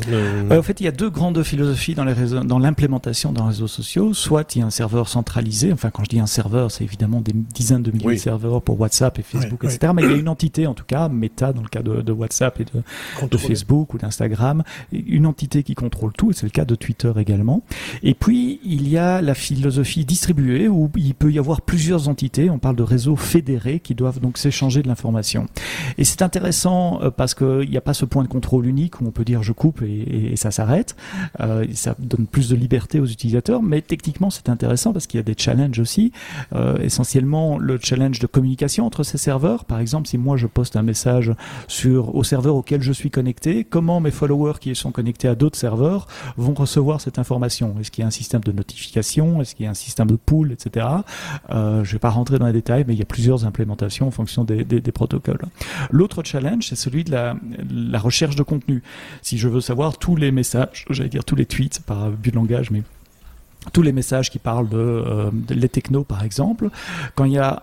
Euh, en fait, il y a deux grandes philosophies dans, les réseaux, dans l'implémentation dans les réseaux sociaux. Soit il y a un serveur centralisé. Enfin, quand je dis un serveur, c'est évidemment des dizaines de milliers de serveurs pour WhatsApp et Facebook, etc. Mais il y a une entité, en tout cas, Meta dans le cas de, de WhatsApp et de, de Facebook ou d'Instagram, une entité qui contrôle tout. Et c'est le cas de Twitter également. Et puis il y a la philosophie distribuée où il peut y avoir plusieurs entités. On parle de réseaux fédérés qui doivent donc s'échanger de l'information. Et c'est intéressant euh, parce qu'il n'y a pas ce point de contrôle unique où on peut dire je coupe et, ça s'arrête. Euh, ça donne plus de liberté aux utilisateurs, mais techniquement c'est intéressant parce qu'il y a des challenges aussi. Euh, essentiellement le challenge de communication entre ces serveurs. Par exemple, si moi je poste un message sur au serveur auquel je suis connecté, comment mes followers qui sont connectés à d'autres serveurs vont recevoir cette information? Est-ce qu'il y a un système de notification? Est-ce qu'il y a un système de pool, etc. Euh, je vais pas rentrer dans les détails, mais il y a plusieurs implémentations en fonction des, protocoles. L'autre challenge, c'est celui de la, la recherche de contenu. Si je veux savoir tous les messages, j'allais dire tous les tweets par abus de langage, mais tous les messages qui parlent de, euh, de les technos par exemple, quand il y a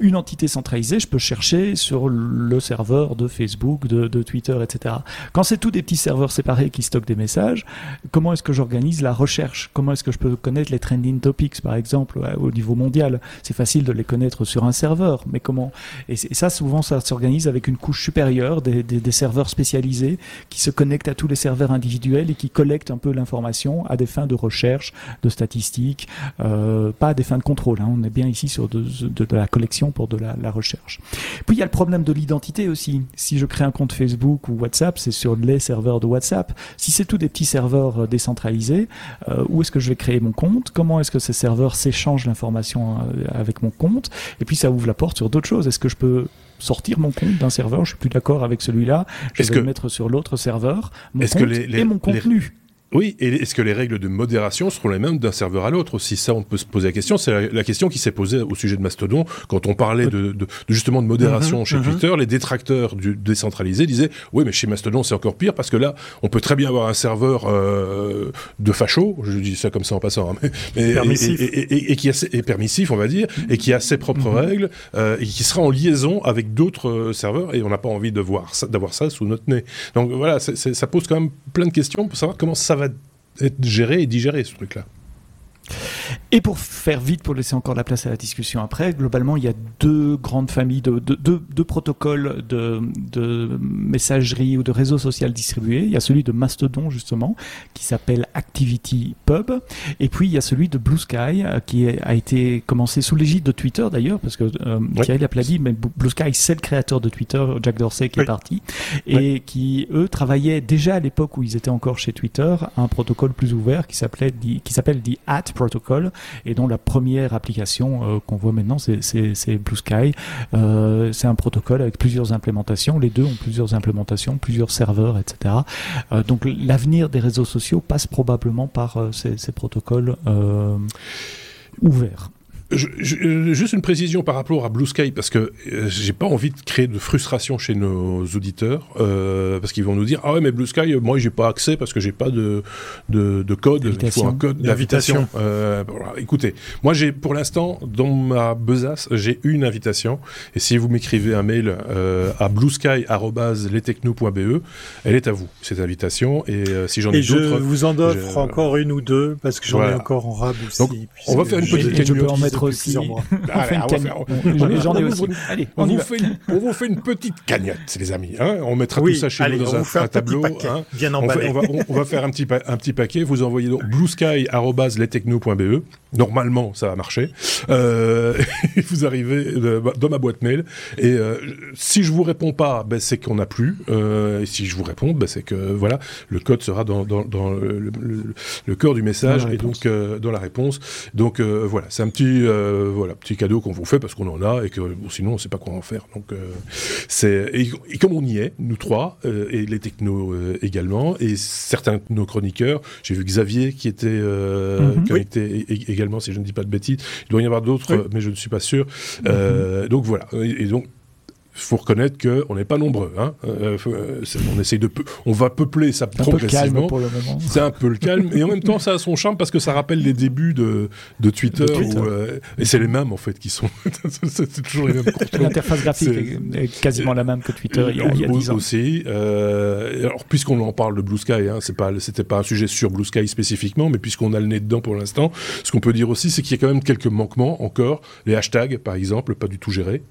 une entité centralisée, je peux chercher sur le serveur de Facebook, de, de Twitter, etc. Quand c'est tous des petits serveurs séparés qui stockent des messages, comment est-ce que j'organise la recherche? Comment est-ce que je peux connaître les trending topics, par exemple, au niveau mondial? C'est facile de les connaître sur un serveur, mais comment? Et, ça, souvent, ça s'organise avec une couche supérieure, des, des, des, serveurs spécialisés qui se connectent à tous les serveurs individuels et qui collectent un peu l'information à des fins de recherche, de statistiques, euh, pas à des fins de contrôle. Hein. On est bien ici sur de, de, de la collection pour de la, recherche. Puis il y a le problème de l'identité aussi. Si je crée un compte Facebook ou WhatsApp, c'est sur les serveurs de WhatsApp. Si c'est tous des petits serveurs euh, décentralisés, euh, où est-ce que je vais créer mon compte? Comment est-ce que ces serveurs s'échangent l'information euh, avec mon compte? Et puis ça ouvre la porte sur d'autres choses. Est-ce que je peux sortir mon compte d'un serveur, je suis plus d'accord avec celui-là, je vais le mettre sur l'autre serveur, mon compte et mon contenu. Oui, et est-ce que les règles de modération seront les mêmes d'un serveur à l'autre Si ça, on peut se poser la question. C'est la, question qui s'est posée au sujet de Mastodon quand on parlait de, de, justement de modération mhm, chez mhm. Twitter. Les détracteurs du décentralisé disaient oui, mais chez Mastodon c'est encore pire parce que là, on peut très bien avoir un serveur euh, de facho, je dis ça comme ça en passant, hein, mais, permissif. Et, et, qui est permissif, on va dire, et qui a ses propres mhm. règles euh, et qui sera en liaison avec d'autres euh, serveurs et on n'a pas envie de voir ça, d'avoir ça sous notre nez. Donc voilà, ça pose quand même plein de questions pour savoir comment ça va être géré et digéré ce truc-là. Et pour faire vite, pour laisser encore la place à la discussion après, globalement, il y a deux grandes familles de deux protocoles de, de, messagerie ou de réseau social distribués. Il y a celui de Mastodon justement, qui s'appelle Activity Pub, et puis il y a celui de Blue Sky, euh, qui a été commencé sous l'égide de Twitter d'ailleurs, parce que euh, Thierry l'a dit, mais Blue Sky c'est le créateur de Twitter, Jack Dorsey qui est parti, et qui eux travaillaient déjà à l'époque où ils étaient encore chez Twitter, un protocole plus ouvert qui s'appelait qui s'appelle the At Protocol et dont la première application euh, qu'on voit maintenant c'est Blue Sky. Euh, c'est un protocole avec plusieurs implémentations. Les deux ont plusieurs implémentations, plusieurs serveurs, etc. Euh, donc l'avenir des réseaux sociaux passe probablement par ces, ces, protocoles ouverts. Juste une précision par rapport à Blue Sky, parce que euh, j'ai pas envie de créer de frustration chez nos auditeurs, euh, parce qu'ils vont nous dire ah ouais mais Blue Sky, moi j'ai pas accès parce que j'ai pas de, de, de code, il faut un code d'invitation. Euh, écoutez, moi j'ai pour l'instant dans ma besace j'ai une invitation, et si vous m'écrivez un mail euh, à bluesky@lestechno.be, elle est à vous cette invitation, et euh, si j'en ai d'autres, je vous en offre encore une ou deux parce que j'en ai encore en rab aussi. Donc, on va faire une petite aussi. J'en ai aussi. Allez, on, vous fait une, on vous fait une petite cagnotte, les amis. Hein on mettra tout ça chez nous dans un, tableau. Hein bien emballé. On, va, on, va, faire un petit, un petit paquet. Vous envoyez donc bluesky.letechno.be. Normalement, ça va marcher. Euh, vous arrivez euh, dans ma boîte mail. Et euh, si je vous réponds pas, ben, c'est qu'on n'a plus. Euh, et si je vous réponds, ben, c'est que voilà, le code sera dans, dans, dans le, le, cœur du message et donc dans la réponse. Donc voilà, c'est un petit voilà petit cadeau qu'on vous fait parce qu'on en a et que sinon on sait pas quoi en faire. Donc c'est et, comme on y est, nous trois et les technos également et certains de nos chroniqueurs. J'ai vu Xavier qui était mm-hmm. a été également si je ne dis pas de bêtises. Il doit y en avoir d'autres, mais je ne suis pas sûr. Euh, donc voilà. Et donc, faut reconnaître qu'on n'est pas nombreux. Hein. Euh, euh, on essaye de, on va peupler ça progressivement. C'est un peu le calme, et en même temps, ça a son charme parce que ça rappelle les débuts de, de Twitter, euh, et c'est les mêmes en fait qui sont. c'est toujours les mêmes. L'interface graphique est, quasiment la même que Twitter il y a, il y a 10 ans. Aussi. alors, puisqu'on en parle de Blue Sky, hein, c'est pas, c'était pas un sujet sur Blue Sky spécifiquement, mais puisqu'on a le nez dedans pour l'instant, ce qu'on peut dire aussi, c'est qu'il y a quand même quelques manquements encore. Les hashtags, par exemple, pas du tout gérés.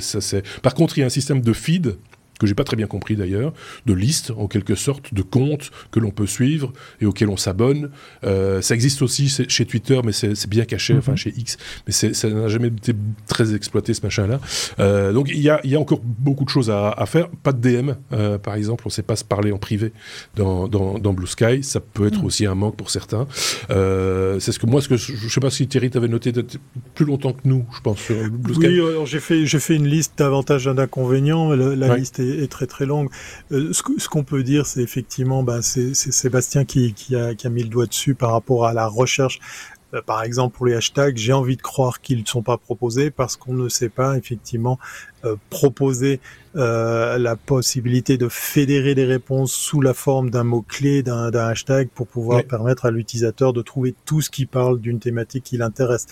ça c'est par contre, il y a un système de feed que j'ai pas très bien compris d'ailleurs, de listes en quelque sorte, de comptes que l'on peut suivre et auxquels on s'abonne. Euh, ça existe aussi chez Twitter, mais c'est bien caché, enfin mhm. chez X, mais ça n'a jamais été très exploité ce machin-là. Euh, donc il y a, y a, encore beaucoup de choses à, à faire. Pas de DM, euh, par exemple, on ne sait pas se parler en privé dans, dans, dans Blue Sky, ça peut être mhm. aussi un manque pour certains. C'est ce que moi, ce que je, ne sais pas si Thierry t'avait noté plus longtemps que nous, je pense sur Blue Sky. Oui, j'ai fait fait une liste d'avantages et d'inconvénients. La, liste est est, très très longue. Euh, ce, qu'on peut dire, c'est effectivement, bah, c'est Sébastien qui, qui, a, qui a mis le doigt dessus par rapport à la recherche euh, par exemple pour les hashtags, j'ai envie de croire qu'ils ne sont pas proposés parce qu'on ne sait pas effectivement euh, proposer euh, la possibilité de fédérer des réponses sous la forme d'un mot-clé, d'un hashtag pour pouvoir permettre à l'utilisateur de trouver tout ce qui parle d'une thématique qui l'intéresse.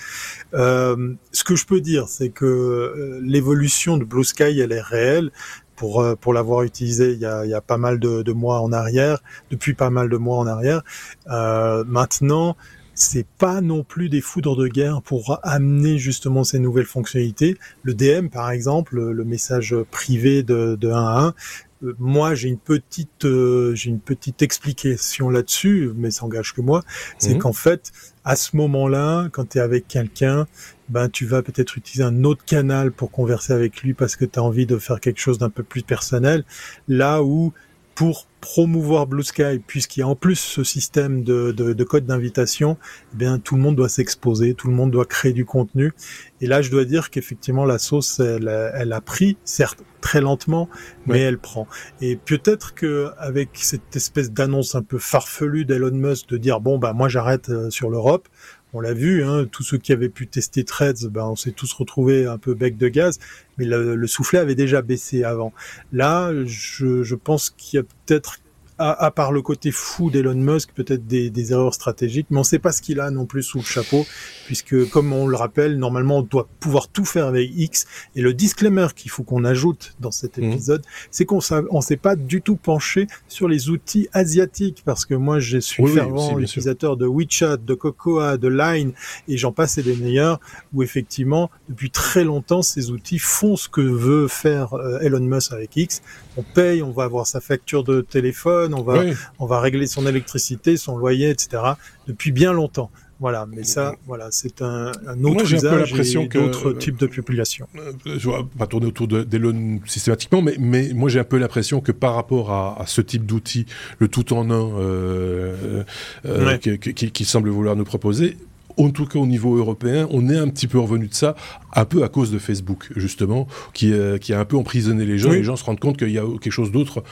Euh, ce que je peux dire, c'est que l'évolution de Blue Sky, elle est réelle pour pour l'avoir utilisé il y a, il y a pas mal de, de, mois en arrière, depuis pas mal de mois en arrière. Euh, maintenant, c'est pas non plus des foudres de guerre pour amener justement ces nouvelles fonctionnalités. Le DM, par exemple, le message privé de, de 1 à 1, euh, moi j'ai une petite euh, j'ai une petite explication là-dessus, mais ça engage que moi, c'est mhm. qu'en fait à ce moment-là, quand tu es avec quelqu'un, ben tu vas peut-être utiliser un autre canal pour converser avec lui parce que tu as envie de faire quelque chose d'un peu plus personnel, là où pour promouvoir Blue Sky, puisqu'il y a en plus ce système de, de, code d'invitation, eh bien tout le monde doit s'exposer, tout le monde doit créer du contenu. Et là, je dois dire qu'effectivement la sauce, elle, elle, a pris, certes très lentement, mais elle prend. Et peut-être que avec cette espèce d'annonce un peu farfelue d'Elon Musk de dire bon bah moi j'arrête euh, sur l'Europe, on l'a vu, hein, tous ceux qui avaient pu tester Threads, ben, on s'est tous retrouvés un peu bec de gaz, mais le, soufflet avait déjà baissé avant. Là, je, je pense qu'il y a peut-être à, part le côté fou d'Elon Musk, peut-être des, erreurs stratégiques, mais on ne sait pas ce qu'il a non plus sous le chapeau, puisque comme on le rappelle, normalement on doit pouvoir tout faire avec X. Et le disclaimer qu'il faut qu'on ajoute dans cet mhm. épisode, c'est qu'on ne s'est pas du tout penché sur les outils asiatiques, parce que moi je suis fervent utilisateur de WeChat, de Cocoa, de Line, et j'en passe et des meilleurs, où effectivement depuis très longtemps ces outils font ce que veut faire euh, Elon Musk avec X. On paye, on va avoir sa facture de téléphone on va, on va régler son électricité, son loyer, etc. depuis bien longtemps. Voilà, mais ça, voilà, c'est un, autre moi, usage un peu l'impression que d'autres types de populations. Euh, je vais pas tourner autour d'Elon systématiquement, mais, mais moi j'ai un peu l'impression que par rapport à, ce type d'outils, le tout en un euh, euh, qui, semble vouloir nous proposer, en tout cas au niveau européen, on est un petit peu revenu de ça, un peu à cause de Facebook, justement, qui, euh, qui a un peu emprisonné les gens. Et les gens se rendent compte qu'il y a quelque chose d'autre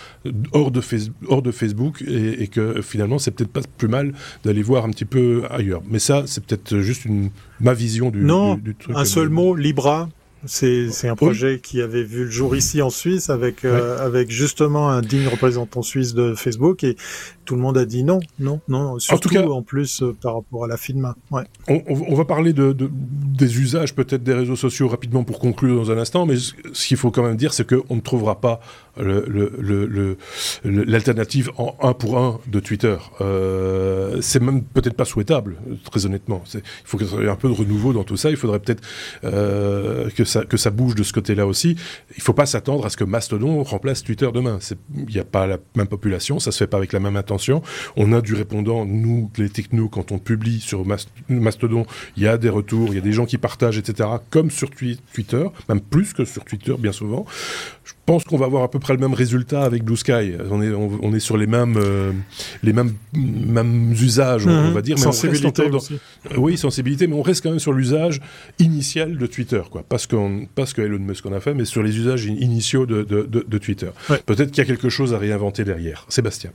hors, de hors de Facebook et, que finalement, c'est peut-être pas plus mal d'aller voir un petit peu ailleurs. Mais ça, c'est peut-être juste une, ma vision du, non, du, truc. Un seul mot, Libra. C'est un projet qui avait vu le jour ici en Suisse avec euh, avec justement un digne représentant suisse de Facebook et tout le monde a dit non, non, non. Surtout en, tout cas, en plus euh, par rapport à la FINMA. Ouais. On, on, va parler de, de des usages peut-être des réseaux sociaux rapidement pour conclure dans un instant, mais ce qu'il faut quand même dire, c'est qu'on ne trouvera pas l'alternative en un pour un de Twitter. Euh, c'est même peut-être pas souhaitable, très honnêtement. Il faut qu'il y ait un peu de renouveau dans tout ça. Il faudrait peut-être euh, que, ça, que ça bouge de ce côté-là aussi. Il ne faut pas s'attendre à ce que Mastodon remplace Twitter demain. Il n'y a pas la même population, ça se fait pas avec la même intention. On a du répondant, nous, les technos, quand on publie sur Mastodon, il y a des retours, il y a des gens qui partagent, etc., comme sur Twitter, même plus que sur Twitter, bien souvent. Je pense qu'on va avoir à peu près le même résultat avec Blue Sky. On est, on, est sur les mêmes, euh, les mêmes, mêmes usages, on, mhm. va dire. Mais sensibilité oui, sensibilité, mais on reste quand même sur l'usage initial de Twitter, quoi. Parce parce que Elon Musk en a fait, mais sur les usages initiaux de, de, de, Twitter. Peut-être qu'il y a quelque chose à réinventer derrière. Sébastien.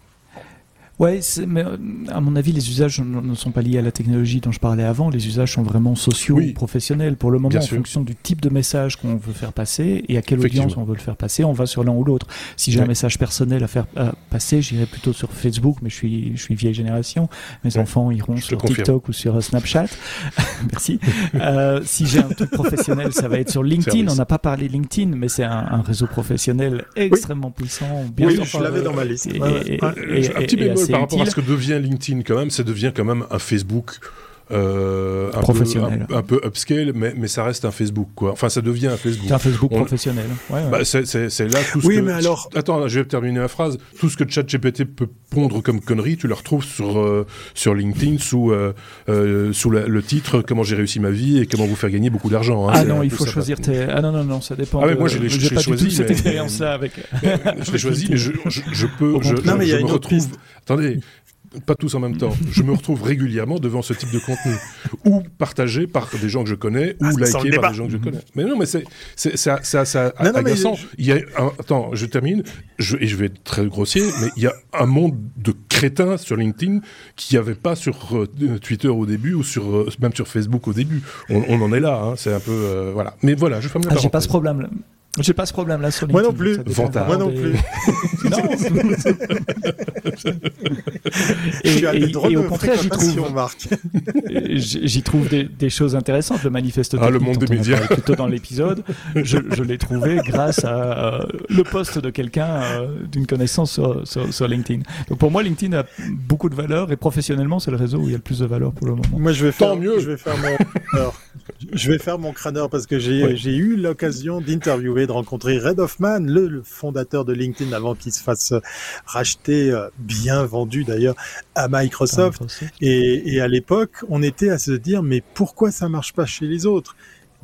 Ouais, mais euh, à mon avis, les usages ne sont pas liés à la technologie dont je parlais avant. Les usages sont vraiment sociaux, ou professionnels. Pour le moment, en fonction du type de message qu'on veut faire passer et à quelle audience on veut le faire passer, on va sur l'un ou l'autre. Si j'ai un message personnel à faire passer, j'irai plutôt sur Facebook, mais je suis, je suis vieille génération. Mes enfants iront sur TikTok ou sur euh, Snapchat. Merci. euh, si j'ai un truc professionnel, ça va être sur LinkedIn. On n'a pas parlé LinkedIn, mais c'est un, un, réseau professionnel extrêmement puissant. Bien oui, je l'avais dans ma liste. Et, et, un petit bémol par rapport à ce que devient LinkedIn quand même, ça devient quand même un Facebook euh, un professionnel. Peu, un, peu upscale, mais, mais ça reste un Facebook, quoi. Enfin, ça devient un Facebook. C'est un Facebook professionnel. Ouais, ouais. Bah, c'est là tout ce oui, que... mais alors... Attends, je vais terminer la phrase. Tout ce que ChatGPT peut pondre comme conneries, tu le retrouves sur, euh, sur LinkedIn sous, euh, euh sous le titre « Comment j'ai réussi ma vie et comment vous faire gagner beaucoup d'argent hein, Ah non, il faut choisir tes... Ah non, non, non, ça dépend. Ah mais moi, j'ai pas choisi. Cette expérience-là avec... je l'ai choisi, mais je, je, je peux... Je, non, mais il y a une retrouve... Attendez, pas tous en même temps. Je me retrouve régulièrement devant ce type de contenu, ou partagé par des gens que je connais, ou ah, liké par des gens que je connais. Mais non, mais c'est ça, ça, ça agaçant. Il y a attends, je termine, je, et je vais être très grossier, mais il y a un monde de crétins sur LinkedIn qui n'y avait pas sur euh, Twitter au début, ou sur euh, même sur Facebook au début. On, en est là, hein, c'est un peu euh, voilà. Mais voilà, je ferme la ah, J'ai pas ce problème. J'ai pas ce problème-là sur Moi non plus. Moi non plus. non. et, et, au contraire, j'y trouve, j'y trouve des, des, choses intéressantes. Le manifeste ah, le monde des médias. Plutôt dans l'épisode, je, je l'ai trouvé grâce à euh, le poste de quelqu'un euh, d'une connaissance sur, sur, sur, LinkedIn. Donc pour moi, LinkedIn a beaucoup de valeur et professionnellement, c'est le réseau où il y a le plus de valeur pour le moment. Moi, je vais faire, Tant mieux. Je vais faire mon, alors, je vais faire mon crâneur parce que j'ai j'ai eu l'occasion d'interviewer de rencontrer Red Hoffman, le, fondateur de LinkedIn, avant qu'il se fasse euh, racheter, euh, bien vendu d'ailleurs, à Microsoft. Et, et à l'époque, on était à se dire, mais pourquoi ça marche pas chez les autres?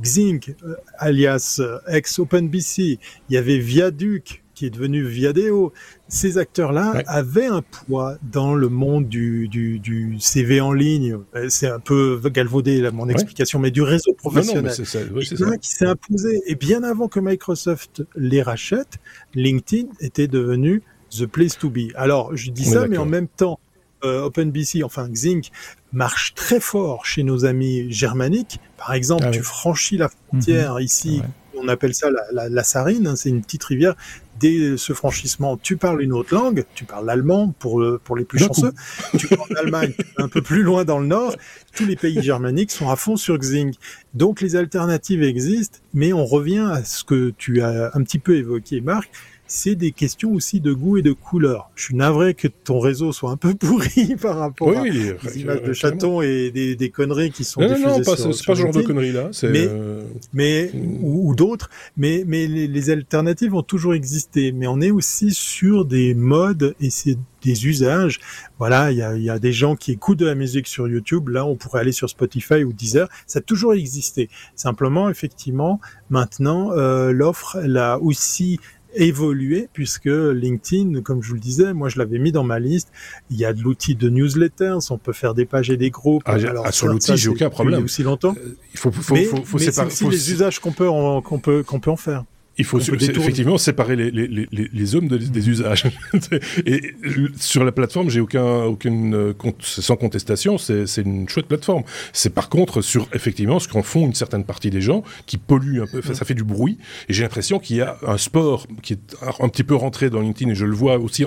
Xing, euh, alias ex-OpenBC, il y avait Viaduc, qui est devenu Viadeo, ces acteurs-là avaient un poids dans le monde du, du, du CV en ligne. Euh, c'est un peu galvaudé là, mon explication, mais du réseau professionnel. c'est ça, oui, qui s'est imposé. Et bien avant que Microsoft les rachète, LinkedIn était devenu the place to be. Alors, je dis ça, mais en même temps, euh, OpenBC, enfin Xing, marche très fort chez nos amis germaniques. Par exemple, ah tu franchis la frontière mhm. ici, on appelle ça la, la, Sarine, hein, c'est une petite rivière. Dès ce franchissement, tu parles une autre langue, tu parles l'allemand pour, pour les plus chanceux, tu parles l'Allemagne un peu plus loin dans le nord, tous les pays germaniques sont à fond sur Xing. Donc les alternatives existent, mais on revient à ce que tu as un petit peu évoqué, Marc, c'est des questions aussi de goût et de couleur. Je suis navré que ton réseau soit un peu pourri par rapport à des images de chatons et des, des, conneries qui sont non, diffusées non, pas, c'est pas ce genre de conneries là. Mais, euh, mais ou, d'autres. Mais, mais les, les, alternatives ont toujours existé. Mais on est aussi sur des modes et c'est des usages. Voilà, il y a, y a, des gens qui écoutent de la musique sur YouTube. Là, on pourrait aller sur Spotify ou Deezer. Ça a toujours existé. Simplement, effectivement, maintenant, euh, l'offre, elle a aussi évoluer puisque LinkedIn, comme je vous le disais, moi je l'avais mis dans ma liste. Il y a de l'outil de newsletters, on peut faire des pages et des groupes. Ah, Alors, ah, sur l'outil, j'ai aucun problème. Aussi longtemps. Euh, il faut, faut, mais, faut, faut mais séparer. Aussi les usages qu'on peut, qu'on peut, qu'on peut en faire. Il faut effectivement séparer les, les, les, les hommes des usages. et sur la plateforme, j'ai aucun, aucune, euh, sans contestation, c'est une chouette plateforme. C'est par contre sur effectivement ce qu'en font une certaine partie des gens qui polluent un peu, ça fait du bruit. Et j'ai l'impression qu'il y a un sport qui est un petit peu rentré dans LinkedIn et je le vois aussi.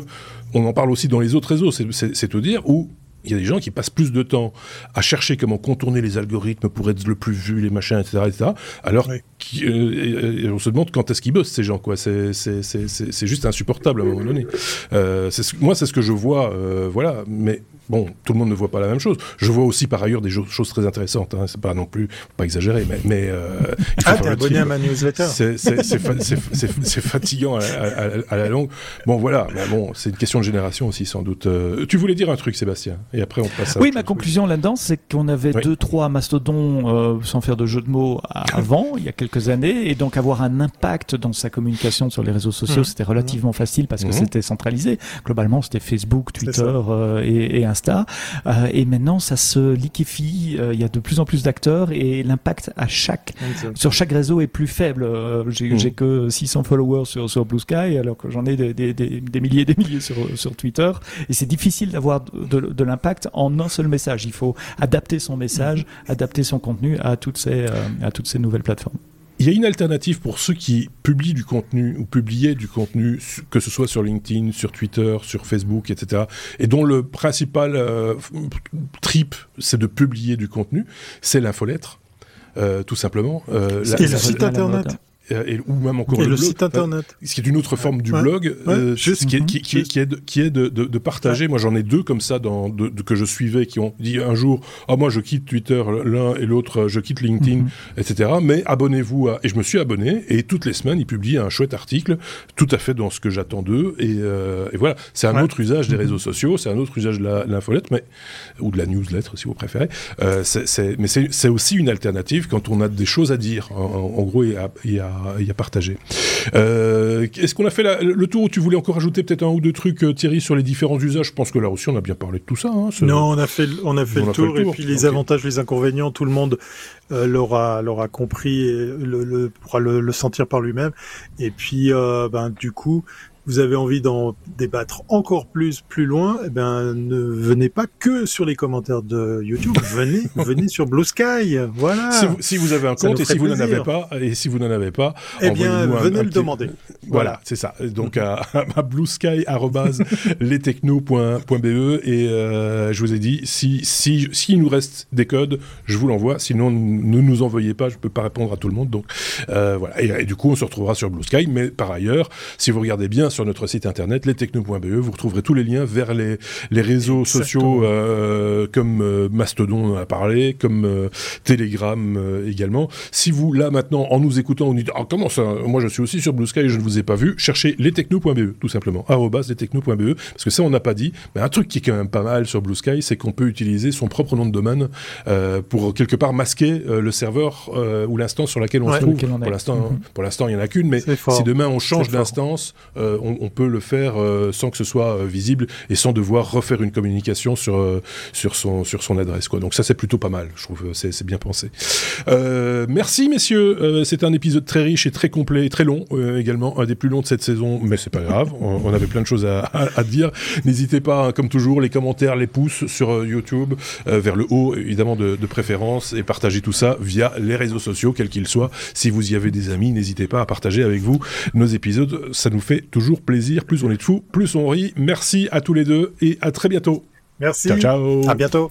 On en parle aussi dans les autres réseaux, c'est tout dire, où il y a des gens qui passent plus de temps à chercher comment contourner les algorithmes pour être le plus vu, les machins, etc., etc. Alors euh, on se demande quand est-ce qu'ils bossent ces gens, quoi. C'est juste insupportable à un moment donné. Euh, moi, c'est ce que je vois, euh, voilà. Mais Bon, tout le monde ne voit pas la même chose. Je vois aussi par ailleurs des choses très intéressantes. Hein. C'est pas non plus, pas exagérer, mais, mais euh, il faut ah, t'es abonné à ma newsletter. C'est fatigant à, la longue. Bon, voilà. Mais bon, c'est une question de génération aussi, sans doute. Euh, tu voulais dire un truc, Sébastien, et après on passe. à Oui, ma conclusion là-dedans, c'est qu'on avait deux, trois mastodons, euh, sans faire de jeu de mots, avant, il y a quelques années, et donc avoir un impact dans sa communication sur les réseaux sociaux, mmh. c'était relativement facile parce que mmh. c'était centralisé. Globalement, c'était Facebook, Twitter et, et euh, et maintenant, ça se liquéfie. Euh, il y a de plus en plus d'acteurs et l'impact à chaque sur chaque réseau est plus faible. Euh, mm. j'ai que 600 followers sur, sur Blue Sky, alors que j'en ai des, des, des, milliers et des milliers sur, sur Twitter. Et c'est difficile d'avoir de, de, l'impact en un seul message. Il faut adapter son message, mm. adapter son contenu à toutes ces, à toutes ces nouvelles plateformes. Il y a une alternative pour ceux qui publient du contenu ou publiaient du contenu, que ce soit sur LinkedIn, sur Twitter, sur Facebook, etc., et dont le principal euh, trip, c'est de publier du contenu, c'est l'infolettre. Euh, tout simplement. Euh, le site internet. Euh, et, ou même encore le, site internet. ce qui est une autre forme du blog, euh, juste, qui est, qui, qui, qui, est de, qui est de, de, de partager. Moi, j'en ai deux comme ça dans, de, que je suivais qui ont dit un jour, ah oh, moi je quitte Twitter, l'un et l'autre je quitte LinkedIn, mhm. etc. Mais abonnez-vous à et je me suis abonné et toutes les semaines ils publient un chouette article, tout à fait dans ce que j'attends d'eux et, euh, et, voilà. C'est un autre usage des mhm. réseaux sociaux, c'est un autre usage de l'infolette, mais ou de la newsletter si vous préférez. Euh, mais c'est aussi une alternative quand on a des choses à dire. En, en gros, il y a, il y partagé. Euh, est-ce qu'on a fait le tour tu voulais encore ajouter peut-être un ou deux trucs, euh, Thierry, sur les différents usages? Je pense que là aussi, on a bien parlé de tout ça. Hein, non, on a fait, on a fait, le, tour, et puis les avantages, les inconvénients, tout le monde euh, l'aura, l'aura compris et le, pourra le, sentir par lui-même. Et puis, ben, du coup, vous avez envie d'en débattre encore plus, plus loin, eh ben, ne venez pas que sur les commentaires de YouTube, venez, venez sur Blue Sky, voilà. Si vous, avez un compte et si vous n'en avez pas, et si vous n'en avez pas, eh bien, venez le demander. Voilà, c'est ça. Donc à, à bluesky@lestechno.be et euh, je vous ai dit si si s'il nous reste des codes, je vous l'envoie. Sinon, ne nous envoyez pas, je peux pas répondre à tout le monde. Donc euh, voilà. Et, et, du coup, on se retrouvera sur Blue Sky. Mais par ailleurs, si vous regardez bien sur notre site internet lestechno.be. Vous retrouverez tous les liens vers les, les réseaux sociaux euh, comme euh, Mastodon on a parlé, comme euh, Telegram également. Si vous, là maintenant, en nous écoutant, on dit ah, comment ça? Moi je suis aussi sur Blue Sky et je ne vous ai pas vu. Cherchez lestechno.be tout simplement. lestechno.be parce que ça on n'a pas dit. Mais un truc qui est quand même pas mal sur Blue Sky, c'est qu'on peut utiliser son propre nom de domaine pour quelque part masquer le serveur ou l'instance sur laquelle on se trouve. Pour l'instant, mhm. pour l'instant, il y en a qu'une, mais si demain on change d'instance, on, on, peut le faire euh, sans que ce soit euh, visible et sans devoir refaire une communication sur, euh, sur, son, sur son adresse. Quoi. Donc ça, c'est plutôt pas mal, je trouve, c'est bien pensé. merci, messieurs. c'est un épisode très riche et très complet et très long également, un des plus longs de cette saison, mais c'est pas grave, on, avait plein de choses à, dire. N'hésitez pas, hein, comme toujours, les commentaires, les pouces sur YouTube, vers le haut, évidemment, de, de préférence, et partagez tout ça via les réseaux sociaux, quels qu'ils soient. Si vous y avez des amis, n'hésitez pas à partager avec vous nos épisodes, ça nous fait toujours plaisir. Plus on est de fous, plus on rit. Merci à tous les deux et à très bientôt. Merci. Ciao, ciao. À bientôt.